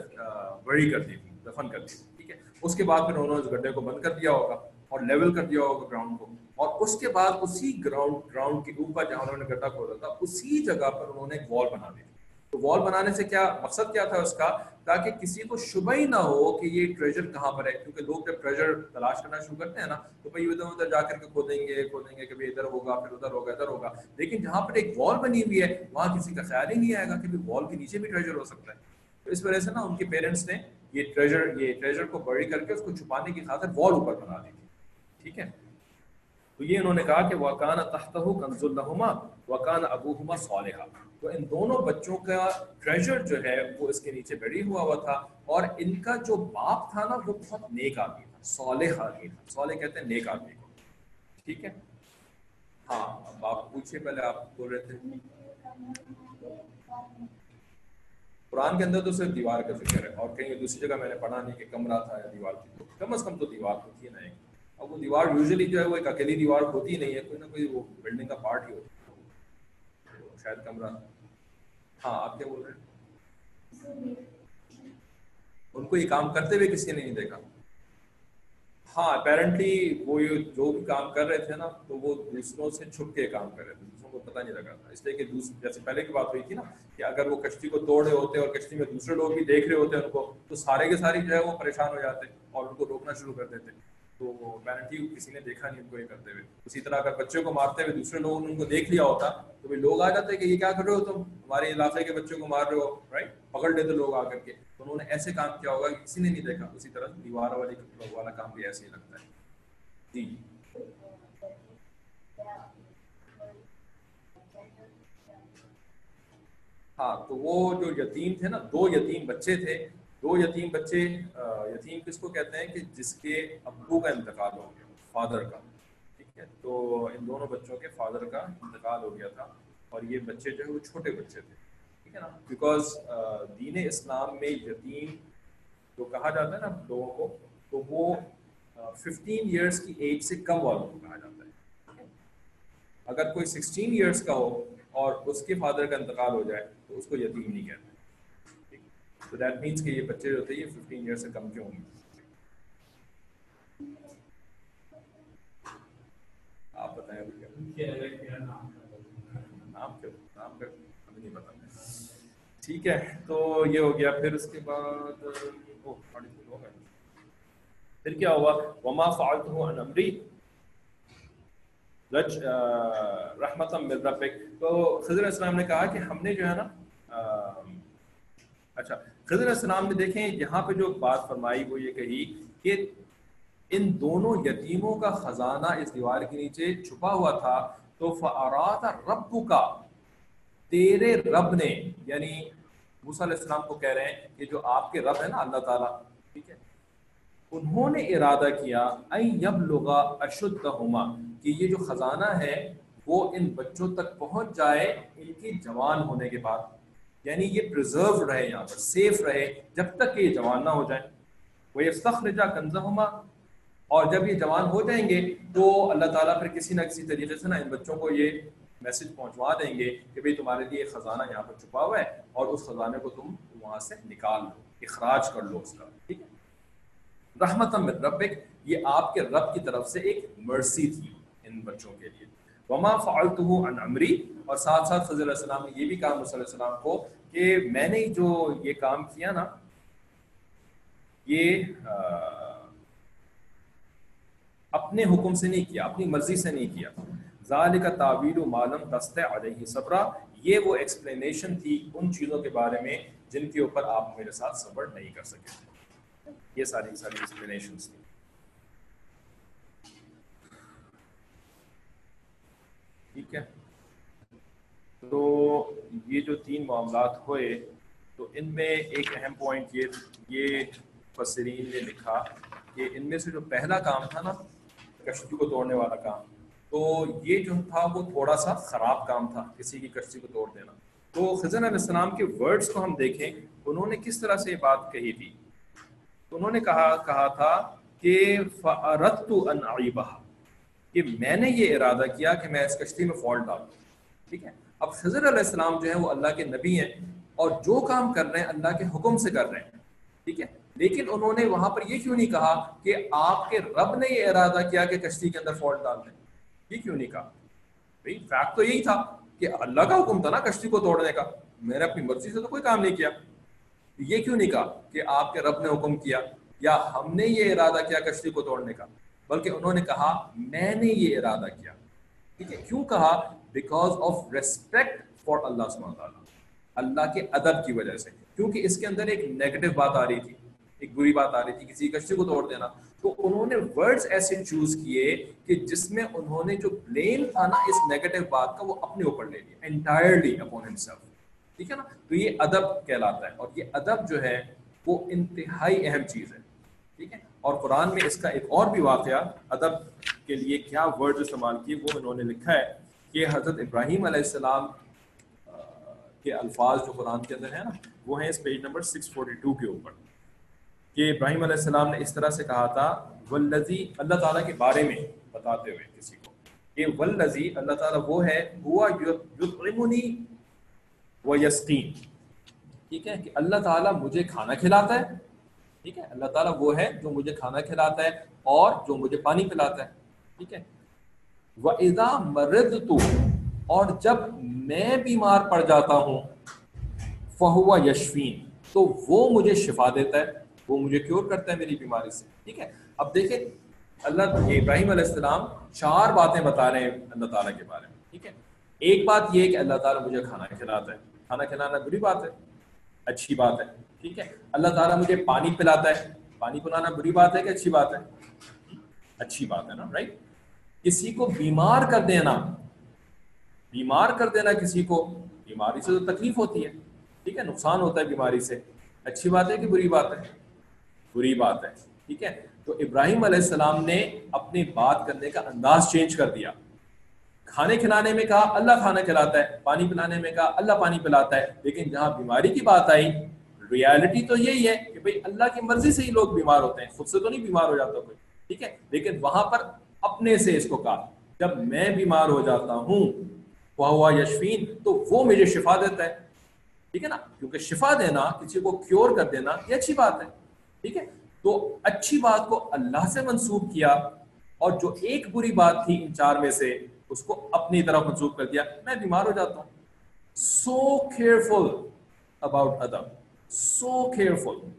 [SPEAKER 1] بڑی کر دی تھی دفن کر دی ٹھیک ہے۔ اس کے بعد پھر انہوں نے اس گڈھے کو بند کر دیا ہوگا اور لیول کر دیا ہوگا گراؤنڈ کو۔ اور اس کے بعد اسی گراؤنڈ گراؤنڈ کے اوپر جہاں انہوں نے گڈھا کھودا تھا، اسی جگہ پر انہوں نے ایک وال بنا دی تو وال بنانے سے کیا مقصد کیا تھا اس کا؟ تاکہ کسی کو شبہ ہی نہ ہو کہ یہ ٹریجر کہاں پر ہے، کیونکہ لوگ جب ٹریجر تلاش کرنا شروع کرتے ہیں نا، تو بھائی ادھر ادھر جا کر کے کھودیں گے کھودیں گے کہ ادھر ہوگا، پھر ادھر ہوگا ادھر ہوگا۔ لیکن جہاں پر ایک وال بنی ہوئی ہے، وہاں کسی کا خیال ہی نہیں آئے گا کہ وال کے نیچے بھی ٹریجر ہو سکتا ہے۔ تو اس وجہ سے نا ان کے پیرنٹس نے یہ ٹریجر یہ ٹریجر کو بڑی کر کے اس کو چھپانے کی خاطر وال اوپر بنا دی تھی۔ ٹھیک ہے؟ تو یہ انہوں نے کہا کہ وکان تحت کنز الحما وکان ابو صالحہ تو ان دونوں بچوں کا ٹریجر جو ہے وہ اس کے نیچے بڑی ہوا ہوا تھا اور ان کا جو باپ تھا نا، وہ بہت نیک آدمی تھا، صالح آدمی تھا۔ صالح کہتے ہیں نیک آدمی کو۔ ٹھیک ہے؟ ہاں باپ پوچھے پہلے آپ بول رہے تھے۔ قرآن کے اندر تو صرف دیوار کا ذکر ہے، اور کہیں دوسری جگہ میں نے پڑھا نہیں کہ کمرہ تھا یا دیوار تھی۔ کم از کم تو دیوار ہوتی ہے نا ایک۔ اب وہ دیوار یوزلی جو ہے وہ ایک اکیلی دیوار ہوتی نہیں ہے، کوئی نہ کوئی وہ بلڈنگ کا پارٹ ہی ہوتا ہے۔ شاید کمرہ۔ ہاں آپ کیا بول رہے ہیں؟ ان کو یہ کام کرتے ہوئے کسی نے نہیں دیکھا۔ ہاں اپیرنٹلی وہ جو بھی کام کر رہے تھے نا، تو وہ دوسروں سے چھپ کے کام کر رہے تھے۔ دوسروں کو پتہ نہیں لگا تھا۔ اس لیے کہ جیسے پہلے کی بات ہوئی تھی نا کہ اگر وہ کشتی کو توڑ رہے ہوتے اور کشتی میں دوسرے لوگ بھی دیکھ رہے ہوتے ان کو، تو سارے کے سارے جو ہے وہ پریشان ہو جاتے اور ان کو روکنا شروع کر دیتے۔ تو پیرنٹلی کسی نے دیکھا نہیں ان کو یہ کرتے ہوئے۔ اسی طرح اگر بچوں کو مارتے ہوئے دوسرے لوگوں نے ان کو دیکھ لیا ہوتا، تو بھی لوگ آ جاتے کہ یہ کیا کر رہے ہو تم؟ ہمارے علاقے کے بچوں کو مار رہے ہو رائٹ پکڑ لیتے لوگ آ کر کے۔ تو انہوں نے ایسے کام کیا ہوگا کہ کسی نے نہیں دیکھا۔ اسی طرح دیوار والی والا کام بھی ایسے ہی لگتا ہے۔ جی۔ ہاں تو وہ جو یتیم تھے نا، دو یتیم بچے تھے۔ دو یتیم بچے یتیم کس کو کہتے ہیں کہ جس کے ابو کا انتقال ہو گیا، فادر کا، ٹھیک ہے؟ تو ان دونوں بچوں کے فادر کا انتقال ہو گیا تھا اور یہ بچے جو ہے وہ چھوٹے بچے تھے، ٹھیک ہے نا؟ بیکاز دین اسلام میں یتیم جو کہا جاتا ہے نا لوگوں کو، تو وہ ففٹین ایئرس کی ایج سے کم والوں کو کہا جاتا ہے اگر کوئی سکسٹین ایئرس کا ہو اور اس کے فادر کا انتقال ہو جائے تو اس کو یتیم نہیں کہتے۔ تو دیٹ مینس کہ یہ بچے جو تھے یہ ففٹین ایئر سے کم کے ہوں گے؟ آپ بتائیں نام کیا؟ نام کا ہمیں نہیں پتا ٹھیک ہے تو یہ ہو گیا۔ پھر اس کے بعد پھر کیا ہوا؟ وما فعلت ہوں ان امری رج رحمتم من ربک تو خضر السلام نے کہا کہ ہم نے جو ہے نا اچھا خضر السلام نے دیکھیں، یہاں پہ جو بات فرمائی، وہ یہ کہی کہ ان دونوں یتیموں کا خزانہ اس دیوار کے نیچے چھپا ہوا تھا۔ تو فارات رب کا تیرے رب نے یعنی موسیٰ علیہ السلام کو کہہ رہے ہیں کہ جو آپ کے رب ہے نا، اللہ تعالیٰ، ٹھیک ہے؟ انہوں نے ارادہ کیا یب لغا اشد کہ یہ جو خزانہ ہے، وہ ان بچوں تک پہنچ جائے، ان کی جوان ہونے کے بعد۔ یعنی یہ پرزرو رہے یہاں پر سیف رہے جب تک کہ یہ جوان نہ ہو جائیں۔ وہ یہ سخت کنزہما، اور جب یہ جوان ہو جائیں گے تو اللہ تعالیٰ پھر کسی نہ کسی طریقے سے نا ان بچوں کو یہ میسج پہنچوا دیں گے کہ بھئی تمہارے لیے خزانہ یہاں پر چھپا ہوا ہے اور اس خزانے کو تم وہاں سے نکال لو، اخراج کر لو اس کا، ٹھیک ہے؟ رحمت ربک، یہ آپ کے رب کی طرف سے ایک مرسی تھی ان بچوں کے لیے۔ وما فعلته عن امری اور ساتھ ساتھ خضر علیہ السلام نے یہ بھی کہا علیہ السلام کو کہ میں نے جو یہ کام کیا نا، یہ اپنے حکم سے نہیں کیا، اپنی مرضی سے نہیں کیا۔ ظال کا تعویل و معلوم دست علیہ صبرا۔ یہ وہ ایکسپلینیشن تھی ان چیزوں کے بارے میں جن کے اوپر آپ میرے ساتھ صبر نہیں کر سکے۔ یہ ساری ساری ایکسپلینیشن تھیں۔ ٹھیک ہے؟ تو یہ جو تین معاملات ہوئے، تو ان میں ایک اہم پوائنٹ یہ یہ فسرین نے لکھا کہ ان میں سے جو پہلا کام تھا نا، کشتی کو توڑنے والا کام، تو یہ جو تھا وہ تھوڑا سا خراب کام تھا، کسی کی کشتی کو توڑ دینا۔ تو خزن علیہ السلام کے ورڈز کو ہم دیکھیں، انہوں نے کس طرح سے یہ بات کہی تھی؟ تو انہوں نے کہا کہا تھا کہ فرت انعیبہ کہ میں نے یہ ارادہ کیا کہ میں اس کشتی میں فالٹ ڈالوں۔ ٹھیک ہے؟ اب خضر علیہ السلام جو ہے وہ اللہ کے نبی ہیں اور جو کام کر رہے ہیں اللہ کے حکم سے کر رہے ہیں، ٹھیک ہے؟ لیکن انہوں نے وہاں پر یہ کیوں نہیں کہا کہ آپ کے رب نے یہ ارادہ کیا کہ کشتی کے اندر فالٹ ڈال دیں؟ یہ کیوں نہیں کہا؟ بھائی فیکٹ تو یہی تھا کہ اللہ کا حکم تھا نا کشتی کو توڑنے کا۔ میں نے اپنی مرضی سے تو کوئی کام نہیں کیا۔ یہ کیوں نہیں کہا کہ آپ کے رب نے حکم کیا یا ہم نے یہ ارادہ کیا کشتی کو توڑنے کا؟ بلکہ انہوں نے کہا، میں نے یہ ارادہ کیا۔ ٹھیک ہے؟ کیوں کہا؟ بیکاز آف ریسپیکٹ فار اللہ تعالیٰ اللہ کے ادب کی وجہ سے۔ کیونکہ اس کے اندر ایک نیگیٹو بات آ رہی تھی، ایک بری بات آ رہی تھی، کسی کشتی کو توڑ دینا۔ تو انہوں نے ورڈز ایسے چوز کیے کہ جس میں انہوں نے جو بلیم تھا نا، اس نیگیٹو بات کا وہ اپنے اوپر لے لیا انٹائرلی اپون ہمسیلف ٹھیک ہے نا؟ تو یہ ادب کہلاتا ہے۔ اور یہ ادب جو ہے، وہ انتہائی اہم چیز ہے۔ ٹھیک ہے؟ اور قرآن میں اس کا ایک اور بھی واقعہ، ادب کے لیے کیا ورڈ استعمال کیے، وہ انہوں نے لکھا ہے۔ کہ حضرت ابراہیم علیہ السلام کے الفاظ جو قرآن کے اندر ہیں نا، وہ ہیں اس page number six forty two کے اوپر کہ ابراہیم علیہ السلام نے اس طرح سے کہا تھا ولزی اللہ تعالیٰ کے بارے میں بتاتے ہوئے کسی کو کہ ولزی اللہ تعالیٰ وہ ہے، ہوا یطعمنی و یسقین۔ ٹھیک ہے کہ اللہ تعالیٰ مجھے کھانا کھلاتا ہے، ٹھیک ہے، اللہ تعالیٰ وہ ہے جو مجھے کھانا کھلاتا ہے اور جو مجھے پانی پلاتا ہے، ٹھیک ہے۔ وہ ادا مرد تو اور جب میں بیمار پڑ جاتا ہوں فہوا یشفین تو وہ مجھے شفا دیتا ہے، وہ مجھے کیور کرتا ہے میری بیماری سے۔ ٹھیک ہے؟ اب دیکھیں، اللہ ابراہیم علیہ السلام چار باتیں بتا رہے ہیں اللہ تعالیٰ کے بارے میں۔ ٹھیک ہے؟ ایک بات یہ کہ اللہ تعالیٰ مجھے کھانا کھلاتا ہے۔ کھانا کھلانا بری بات ہے، اچھی بات ہے۔ ٹھیک ہے؟ اللہ تعالیٰ مجھے پانی پلاتا ہے۔ پانی پلانا بری بات ہے کہ اچھی بات ہے؟ اچھی بات ہے نا رائٹ کسی کو بیمار کر دینا، بیمار کر دینا کسی کو، بیماری سے تو تکلیف ہوتی ہے، ٹھیک ہے، نقصان ہوتا ہے بیماری سے۔ اچھی بات ہے کہ بری بات ہے؟ بری بات ہے، ٹھیک ہے۔ تو ابراہیم علیہ السلام نے اپنی بات کرنے کا انداز چینج کر دیا۔ کھانے کھلانے میں کہا، اللہ کھانا کھلاتا ہے، پانی پلانے میں کہا، اللہ پانی پلاتا ہے۔ لیکن جہاں بیماری کی بات آئی، ریالٹی تو یہی ہے کہ بھائی اللہ کی مرضی سے ہی لوگ بیمار ہوتے ہیں، خود سے تو نہیں بیمار ہو جاتا کوئی، ٹھیک ہے۔ لیکن وہاں پر اپنے سے اس کو کہا جب میں بیمار ہو جاتا ہوں وہ ہوا یشفین، تو وہ مجھے شفا دیتا ہے۔ ٹھیک ہے نا؟ کیونکہ شفا دینا، کسی کو کیور کر دینا، یہ اچھی بات ہے۔ ٹھیک ہے؟ تو اچھی بات کو اللہ سے منسوخ کیا اور جو ایک بری بات تھی ان چار میں سے، اس کو اپنی طرف منسوخ کر دیا۔ میں بیمار ہو جاتا ہوں۔ سو کیئرفل اباؤٹ ادب سو کیئرفل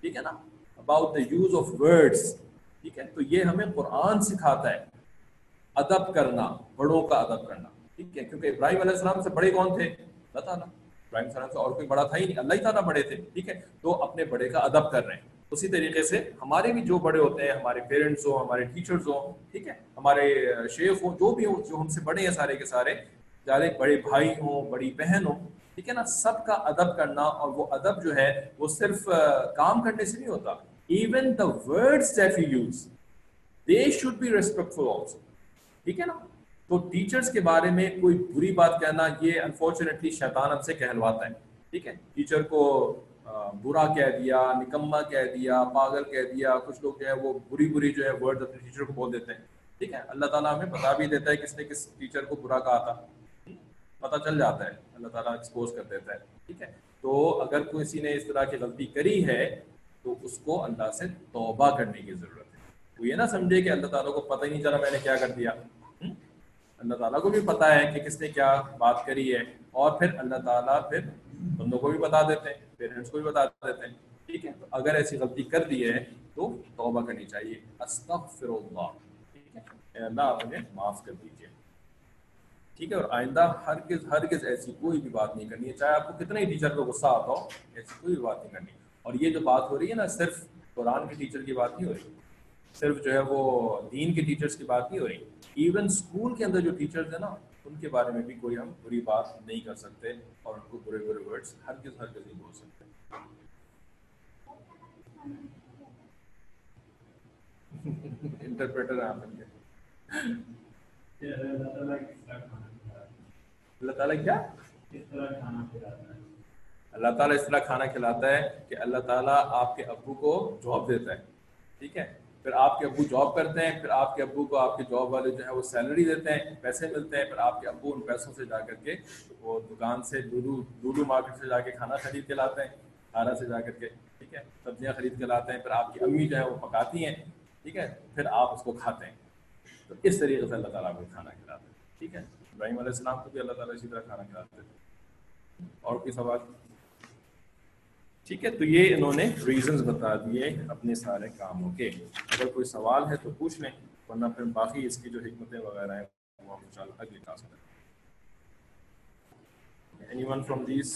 [SPEAKER 1] ٹھیک ہے نا؟ About the use of words ٹھیک ہے؟ تو یہ ہمیں قرآن سکھاتا ہے۔ ادب کرنا، بڑوں کا ادب کرنا۔ ٹھیک ہے؟ کیونکہ ابراہیم علیہ السلام سے بڑے کون تھے؟ اللہ تعالیٰ۔ ابراہیم السلام سے اور کوئی بڑا تھا ہی نہیں، اللہ ہی تعالیٰ بڑے تھے۔ ٹھیک ہے؟ تو اپنے بڑے کا ادب کر رہے ہیں۔ اسی طریقے سے ہمارے بھی جو بڑے ہوتے ہیں، ہمارے پیرنٹس ہوں، ہمارے ٹیچرز ہوں، ٹھیک ہے؟ ہمارے شیخ ہوں، جو بھی ہوں، جو ہم سے بڑے ہیں سارے کے سارے چاہے بڑے بھائی ہوں، بڑی بہن ہوں، ٹھیک ہے نا؟ سب کا ادب کرنا اور وہ ادب جو ہے، وہ صرف کام کرنے سے نہیں ہوتا۔ Even the words that you use they should be respectful also ٹھیک ہے نا؟ تو ٹیچرس کے بارے میں کوئی بری بات کہنا، یہ انفارچونیٹلی شیطان ہم سے کہلواتا ہے۔ ٹھیک ہے؟ ٹیچر کو برا کہہ دیا نکما کہہ دیا، پاگل کہہ دیا، کچھ لوگ جو ہے وہ بری بری جو ہے ورڈ اپنے ٹیچر کو بول دیتے ہیں۔ ٹھیک ہے؟ اللہ تعالیٰ ہمیں بتا بھی دیتا ہے کس نے کس ٹیچر کو برا کہا تھا۔ پتہ چل جاتا ہے، اللہ تعالیٰ ایکسپوز کر دیتا ہے۔ ٹھیک ہے؟ تو اگر کسی نے اس طرح کی غلطی کری ہے تو اس کو اللہ سے توبہ کرنے کی ضرورت ہے۔ وہ یہ نہ سمجھے کہ اللہ تعالیٰ کو پتہ ہی نہیں چلا میں نے کیا کر دیا۔ اللہ تعالیٰ کو بھی پتا ہے کہ کس نے کیا بات کری ہے۔ اور پھر اللہ تعالیٰ پھر بندوں کو بھی بتا دیتے ہیں، پیرنٹس کو بھی بتا دیتے ہیں۔ ٹھیک ہے، تو اگر ایسی غلطی کر دی ہے تو توبہ کرنی چاہیے۔ استغفر اللہ ٹھیک ہے اللہ مجھے معاف کر دیجیے ٹھیک ہے، اور آئندہ ہرگز ہرگز ایسی کوئی بھی بات نہیں کرنی ہے۔ چاہے آپ کو کتنا ہی ٹیچر کو غصہ آتا ہو، ایسی کوئی بھی بات نہیں کرنی۔ اور یہ جو بات ہو رہی ہے نا، صرف قرآن کے ٹیچر کی بات نہیں ہو رہی، صرف جو ہے وہ دین کے ٹیچرس کی بات نہیں ہو رہی ایون اسکول کے اندر جو ٹیچرز ہیں نا، ان کے بارے میں بھی کوئی ہم بری بات نہیں کر سکتے اور ان کو برے برے ورڈس ہر کس ہر کس نہیں بول سکتے۔ انٹرپریٹر آپ اللہ تعالیٰ کیا؟ اس طرح کھانا کھلاتا ہے؟ اللہ تعالیٰ اس طرح کھانا کھلاتا ہے کہ اللہ تعالیٰ آپ کے ابو کو جاب دیتا ہے، ٹھیک ہے؟ پھر آپ کے ابو جاب کرتے ہیں، پھر آپ کے ابو کو آپ کے جاب والے جو ہے وہ سیلری دیتے ہیں، پیسے ملتے ہیں، پھر آپ کے ابو ان پیسوں سے جا کر کے وہ دکان سے ڈولو ڈولو مارکیٹ سے جا کے کھانا خرید کے لاتے ہیں، کھانا سے جا کر کے، ٹھیک ہے؟ سبزیاں خرید کے لاتے ہیں، پھر آپ کی امی جو ہے وہ پکاتی ہیں، ٹھیک ہے؟ پھر آپ اس کو کھاتے ہیں۔ تو اس طریقے سے اللہ تعالیٰ کو کھانا کھلاتے ہیں، ٹھیک ہے؟ ابراہیم علیہ السلام کو بھی اللہ تعالیٰ اسی طرح کھانا کھلاتے تھے اور کوئی سوال؟ ٹھیک ہے، تو یہ انہوں نے ریزنز بتا دیے اپنے سارے کاموں کے۔ اگر کوئی سوال ہے تو پوچھ لیں، ورنہ پھر باقی اس کی جو حکمتیں وغیرہ ہیں، وہ ہم ان شاء اللہ اگلی کلاس میں anyone from these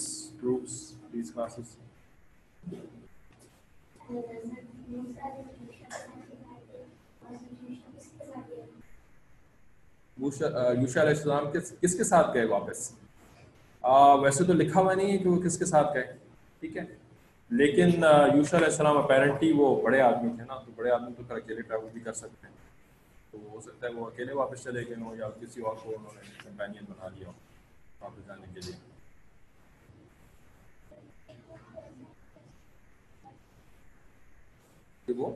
[SPEAKER 1] groups these classes Yusha علیہ السلام کس کس کے ساتھ گئے واپس؟ ویسے تو لکھا ہوا نہیں ہے کہ وہ کس کے ساتھ گئے، ٹھیک ہے؟ لیکن یوشا علیہ السلام اپیرنٹلی وہ بڑے آدمی تھے نا، تو بڑے آدمی تو پھر اکیلے ٹریول بھی کر سکتے ہیں۔ تو ہو سکتا ہے وہ اکیلے واپس چلے گئے ہوں یا کسی اور کو انہوں نے کمپینین بنا لیا ہو واپس جانے کے لیے۔ وہ؟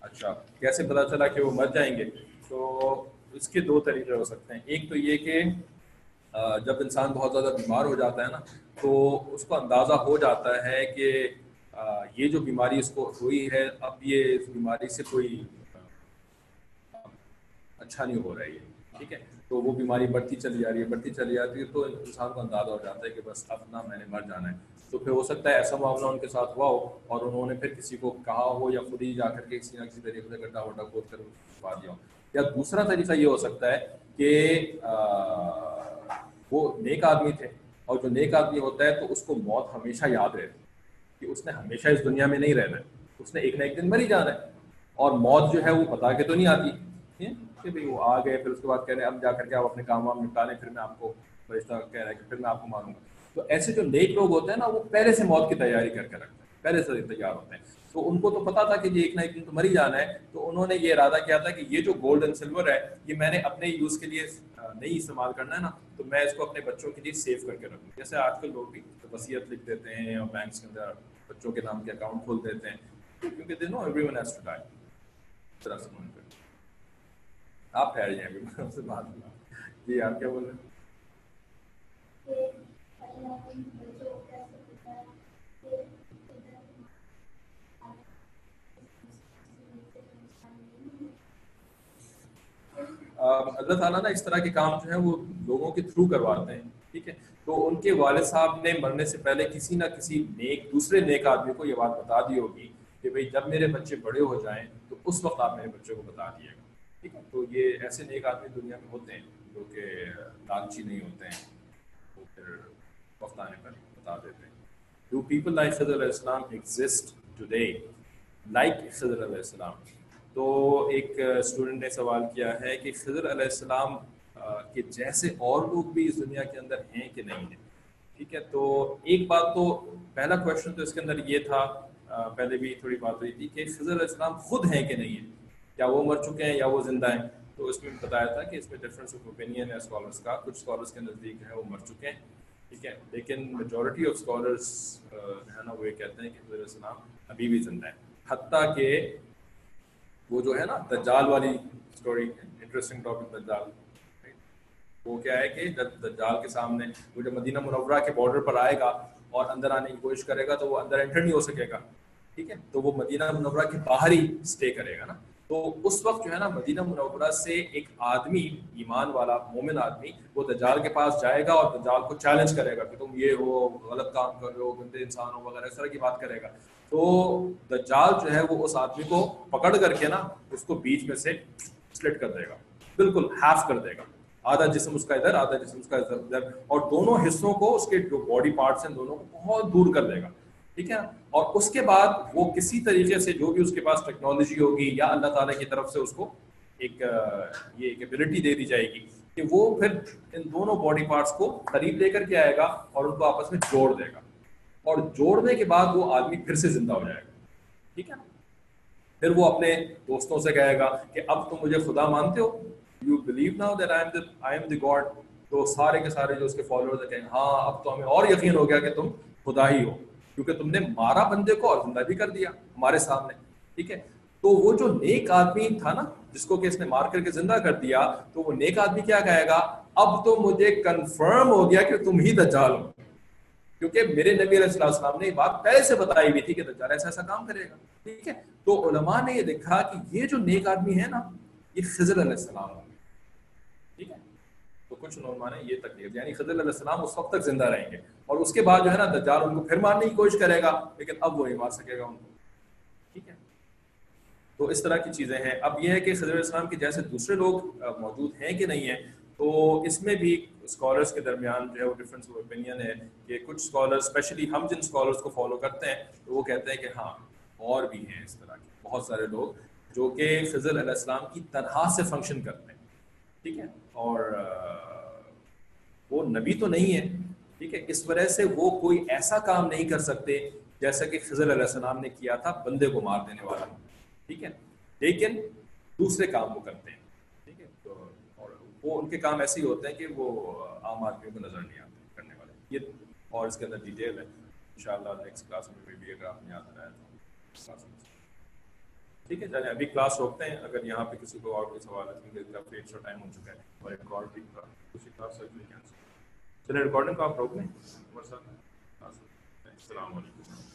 [SPEAKER 1] اچھا کیسے پتا چلا کہ وہ مر جائیں گے؟ تو اس کے دو طریقے ہو سکتے ہیں۔ ایک تو یہ کہ جب انسان بہت زیادہ بیمار ہو جاتا ہے نا، تو اس کو اندازہ ہو جاتا ہے کہ یہ جو بیماری اس کو ہوئی ہے، اب یہ اس بیماری سے کوئی اچھا نہیں ہو رہا ہے ٹھیک ہے؟ تو وہ بیماری بڑھتی چلی جا رہی ہے، بڑھتی چلی جاتی ہے، تو انسان کو اندازہ ہو جاتا ہے کہ بس اب نہ میں نے مر جانا ہے۔ تو پھر ہو سکتا ہے ایسا معاملہ ان کے ساتھ ہوا ہو اور انہوں نے پھر کسی کو کہا ہو یا خود ہی جا کر کے کسی نہ کسی طریقے سے گڈھا وڈا کھود کر دیا ہو۔ یا دوسرا طریقہ یہ ہو سکتا ہے کہ وہ نیک آدمی تھے اور جو نیک آدمی ہوتا ہے تو اس کو موت ہمیشہ یاد رہتی کہ اس نے ہمیشہ اس دنیا میں نہیں رہنا ہے۔ اس نے ایک نہ ایک دن مر ہی جانا ہے۔ اور موت جو ہے وہ بتا کے تو نہیں آتی۔ کہ بھائی وہ آ گئے، پھر اس کے بعد کہہ رہے ہیں، اب جا کر کے آپ اپنے کام وام نپٹا لیں پھر میں آپ کو فرشتہ کہہ رہا ہے کہ پھر میں آپ کو مانوں گا۔ تو ایسے جو نیک لوگ ہوتے ہیں نا، وہ پہلے سے موت کی تیاری کر کے رکھتے ہیں، پہلے سے تیار ہوتے ہیں۔ تو ان کو تو پتا تھا کہ یہ ایک نہ ایک دن تو مر ہی جانا ہے۔ تو انہوں نے یہ ارادہ کیا تھا کہ یہ جو گولڈ اینڈ سلور ہے، یہ میں نے اپنے یوز کے لیے نہیں استعمال کرنا ہے نا، تو میں اس کو اپنے بچوں کے لیے سیو کر کے رکھوں۔ جیسے آج کل لوگ بھی وصیت لکھ دیتے ہیں اور بینکس کے اندر بچوں کے نام کے اکاؤنٹ کھول دیتے ہیں۔ کیونکہ they know everyone has to die طرح سے مان کر۔ آپ ٹھہر جائیں جی گے ابھی سے بات جی آپ کیا بول رہے ہیں؟ اللہ تعالیٰ نا اس طرح کے کام جو ہے وہ لوگوں کے تھرو کرواتے ہیں، ٹھیک ہے؟ تو ان کے والد صاحب نے مرنے سے پہلے کسی نہ کسی نیک، دوسرے نیک آدمی کو یہ بات بتا دی ہوگی کہ بھائی جب میرے بچے بڑے ہو جائیں تو اس وقت آپ میرے بچوں کو بتا دیے گا ٹھیک ہے؟ تو یہ ایسے نیک آدمی دنیا میں ہوتے ہیں جو کہ لالچی نہیں ہوتے ہیں، وہ پھر وقت آنے پر بتا دیتے ہیں۔ ڈو پیپل لائک صدر علیہ السلام ایگزسٹ ٹوڈے لائک صدر علیہ السلام تو ایک اسٹوڈنٹ نے سوال کیا ہے کہ خضر علیہ السلام کے جیسے اور لوگ بھی اس دنیا کے اندر ہیں کہ نہیں ہیں؟ ٹھیک ہے، تو ایک بات تو، پہلا کوشچن تو اس کے اندر یہ تھا پہلے بھی تھوڑی بات ہوئی تھی کہ خضر علیہ السلام خود ہیں کہ نہیں ہیں؟ کیا وہ مر چکے ہیں یا وہ زندہ ہیں؟ تو اس میں بتایا تھا کہ اس میں ڈفرینس آف اوپینین ہے اسکالرس کا۔ کچھ اسکالرس کے نزدیک ہے وہ مر چکے ہیں، ٹھیک ہے، لیکن میجورٹی آف اسکالرس جو ہے نا، وہ یہ کہتے ہیں کہ خضر علیہ السلام ابھی بھی زندہ ہیں۔ حتیٰ کہ وہ جو ہے نا دجال والی اسٹوری انٹرسٹنگ ٹاپک دجال وہ کیا ہے کہ جب دجال کے سامنے وہ جب مدینہ منورہ کے بارڈر پر آئے گا اور اندر آنے کی کوشش کرے گا تو وہ اندر انٹر نہیں ہو سکے گا، ٹھیک ہے؟ تو وہ مدینہ منورہ کے باہر ہی اسٹے کرے گا نا۔ تو اس وقت جو ہے نا مدینہ منورہ سے ایک آدمی، ایمان والا، مومن آدمی، وہ دجال کے پاس جائے گا اور دجال کو چیلنج کرے گا کہ تم یہ ہو، غلط کام کر رہے ہو، گندے انسان ہو، وغیرہ، اس طرح کی بات کرے گا۔ تو دجال جو ہے وہ اس آدمی کو پکڑ کر کے نا اس کو بیچ میں سے سلٹ کر دے گا۔ بالکل ہاف کر دے گا۔ آدھا جسم اس کا ادھر، آدھا جسم اس کا ادھر ادھر۔ اور دونوں حصوں کو اس کے جو باڈی پارٹس ہیں دونوں کو بہت دور کر دے گا۔ ٹھیک ہے؟ اور اس کے بعد وہ کسی طریقے سے جو بھی اس کے پاس ٹیکنالوجی ہوگی یا اللہ تعالیٰ کی طرف سے اس کو ایک یہ ایک ایبلٹی دے دی جائے گی کہ وہ پھر ان دونوں باڈی پارٹس کو قریب لے کر کے آئے گا اور ان کو آپس میں جوڑ دے گا۔ اور جوڑنے کے بعد وہ آدمی پھر سے زندہ ہو جائے گا۔ ٹھیک ہے؟ پھر وہ اپنے دوستوں سے کہے گا کہ اب تم مجھے خدا مانتے ہو۔ You believe now that I I am the God تو سارے کے سارے جو اس کے فالوورز کہیں ہاں اب تو ہمیں اور یقین ہو گیا کہ تم خدا ہی ہو۔ کیونکہ تم نے مارا بندے کو اور زندہ بھی کر دیا ہمارے سامنے۔ ٹھیک ہے؟ تو وہ جو نیک آدمی تھا نا، جس کو کہ اس نے مار کر کے زندہ کر دیا، تو وہ نیک آدمی کیا کہے گا؟ اب تو مجھے کنفرم ہو گیا کہ تم ہی دجال ہو۔ کیونکہ میرے نبی علیہ السلام نے یہ بات پہلے سے بتائی ہوئی تھی کہ دجال ایسا ایسا کام کرے گا۔ ٹھیک ہے؟ تو علماء نے یہ دیکھا کہ یہ جو نیک آدمی ہے نا، یہ خضر علیہ السلام ٹھیک ہے؟ تو کچھ علماء نے یہ تکلیف یعنی خضر علیہ السلام اس وقت تک زندہ رہیں گے۔ اور اس کے بعد جو ہے نا، دجال ان کو پھر مارنے کی کوشش کرے گا، لیکن اب وہ نہیں مار سکے گا ان کو۔ ٹھیک ہے؟ تو اس طرح کی چیزیں ہیں۔ اب یہ ہے کہ خضر علیہ السلام کے جیسے دوسرے لوگ موجود ہیں کہ نہیں ہیں، تو اس میں بھی اسکالرس کے درمیان جو ہے وہ ڈفرینس آف اوپینین ہے کہ کچھ اسکالر اسپیشلی ہم جن اسکالرس کو فالو کرتے ہیں، تو وہ کہتے ہیں کہ ہاں اور بھی ہیں اس طرح کے، بہت سارے لوگ جو کہ خضر علیہ السلام کی طرح سے فنکشن کرتے ہیں، ٹھیک ہے؟ اور وہ نبی تو نہیں ہے ٹھیک ہے؟ اس وجہ سے وہ کوئی ایسا کام نہیں کر سکتے جیسا کہ خضر علیہ السلام نے کیا تھا، بندے کو مار دینے والا، ٹھیک ہے؟ لیکن دوسرے کام وہ کرتے ہیں ٹھیک ہے تو اور وہ ان کے کام ایسے ہی ہوتے ہیں کہ وہ عام آدمیوں کو نظر نہیں آتے کرنے والے۔ یہ اور اس کے اندر ڈیٹیل ہے۔ ان شاء اللہ نیکسٹ کلاس میں بھی اگر آپ نے یاد آیا تو ٹھیک ہے چلیں ابھی کلاس روکتے ہیں۔ اگر یہاں پہ کسی کو اور کوئی سوال ہے کیونکہ کافی ایکسٹرا ٹائم ہو چکا ہے۔ اور ریکارڈ بھی دوسری کلاس چلیں ریکارڈنگ کو آپ روک لیں السلام علیکم۔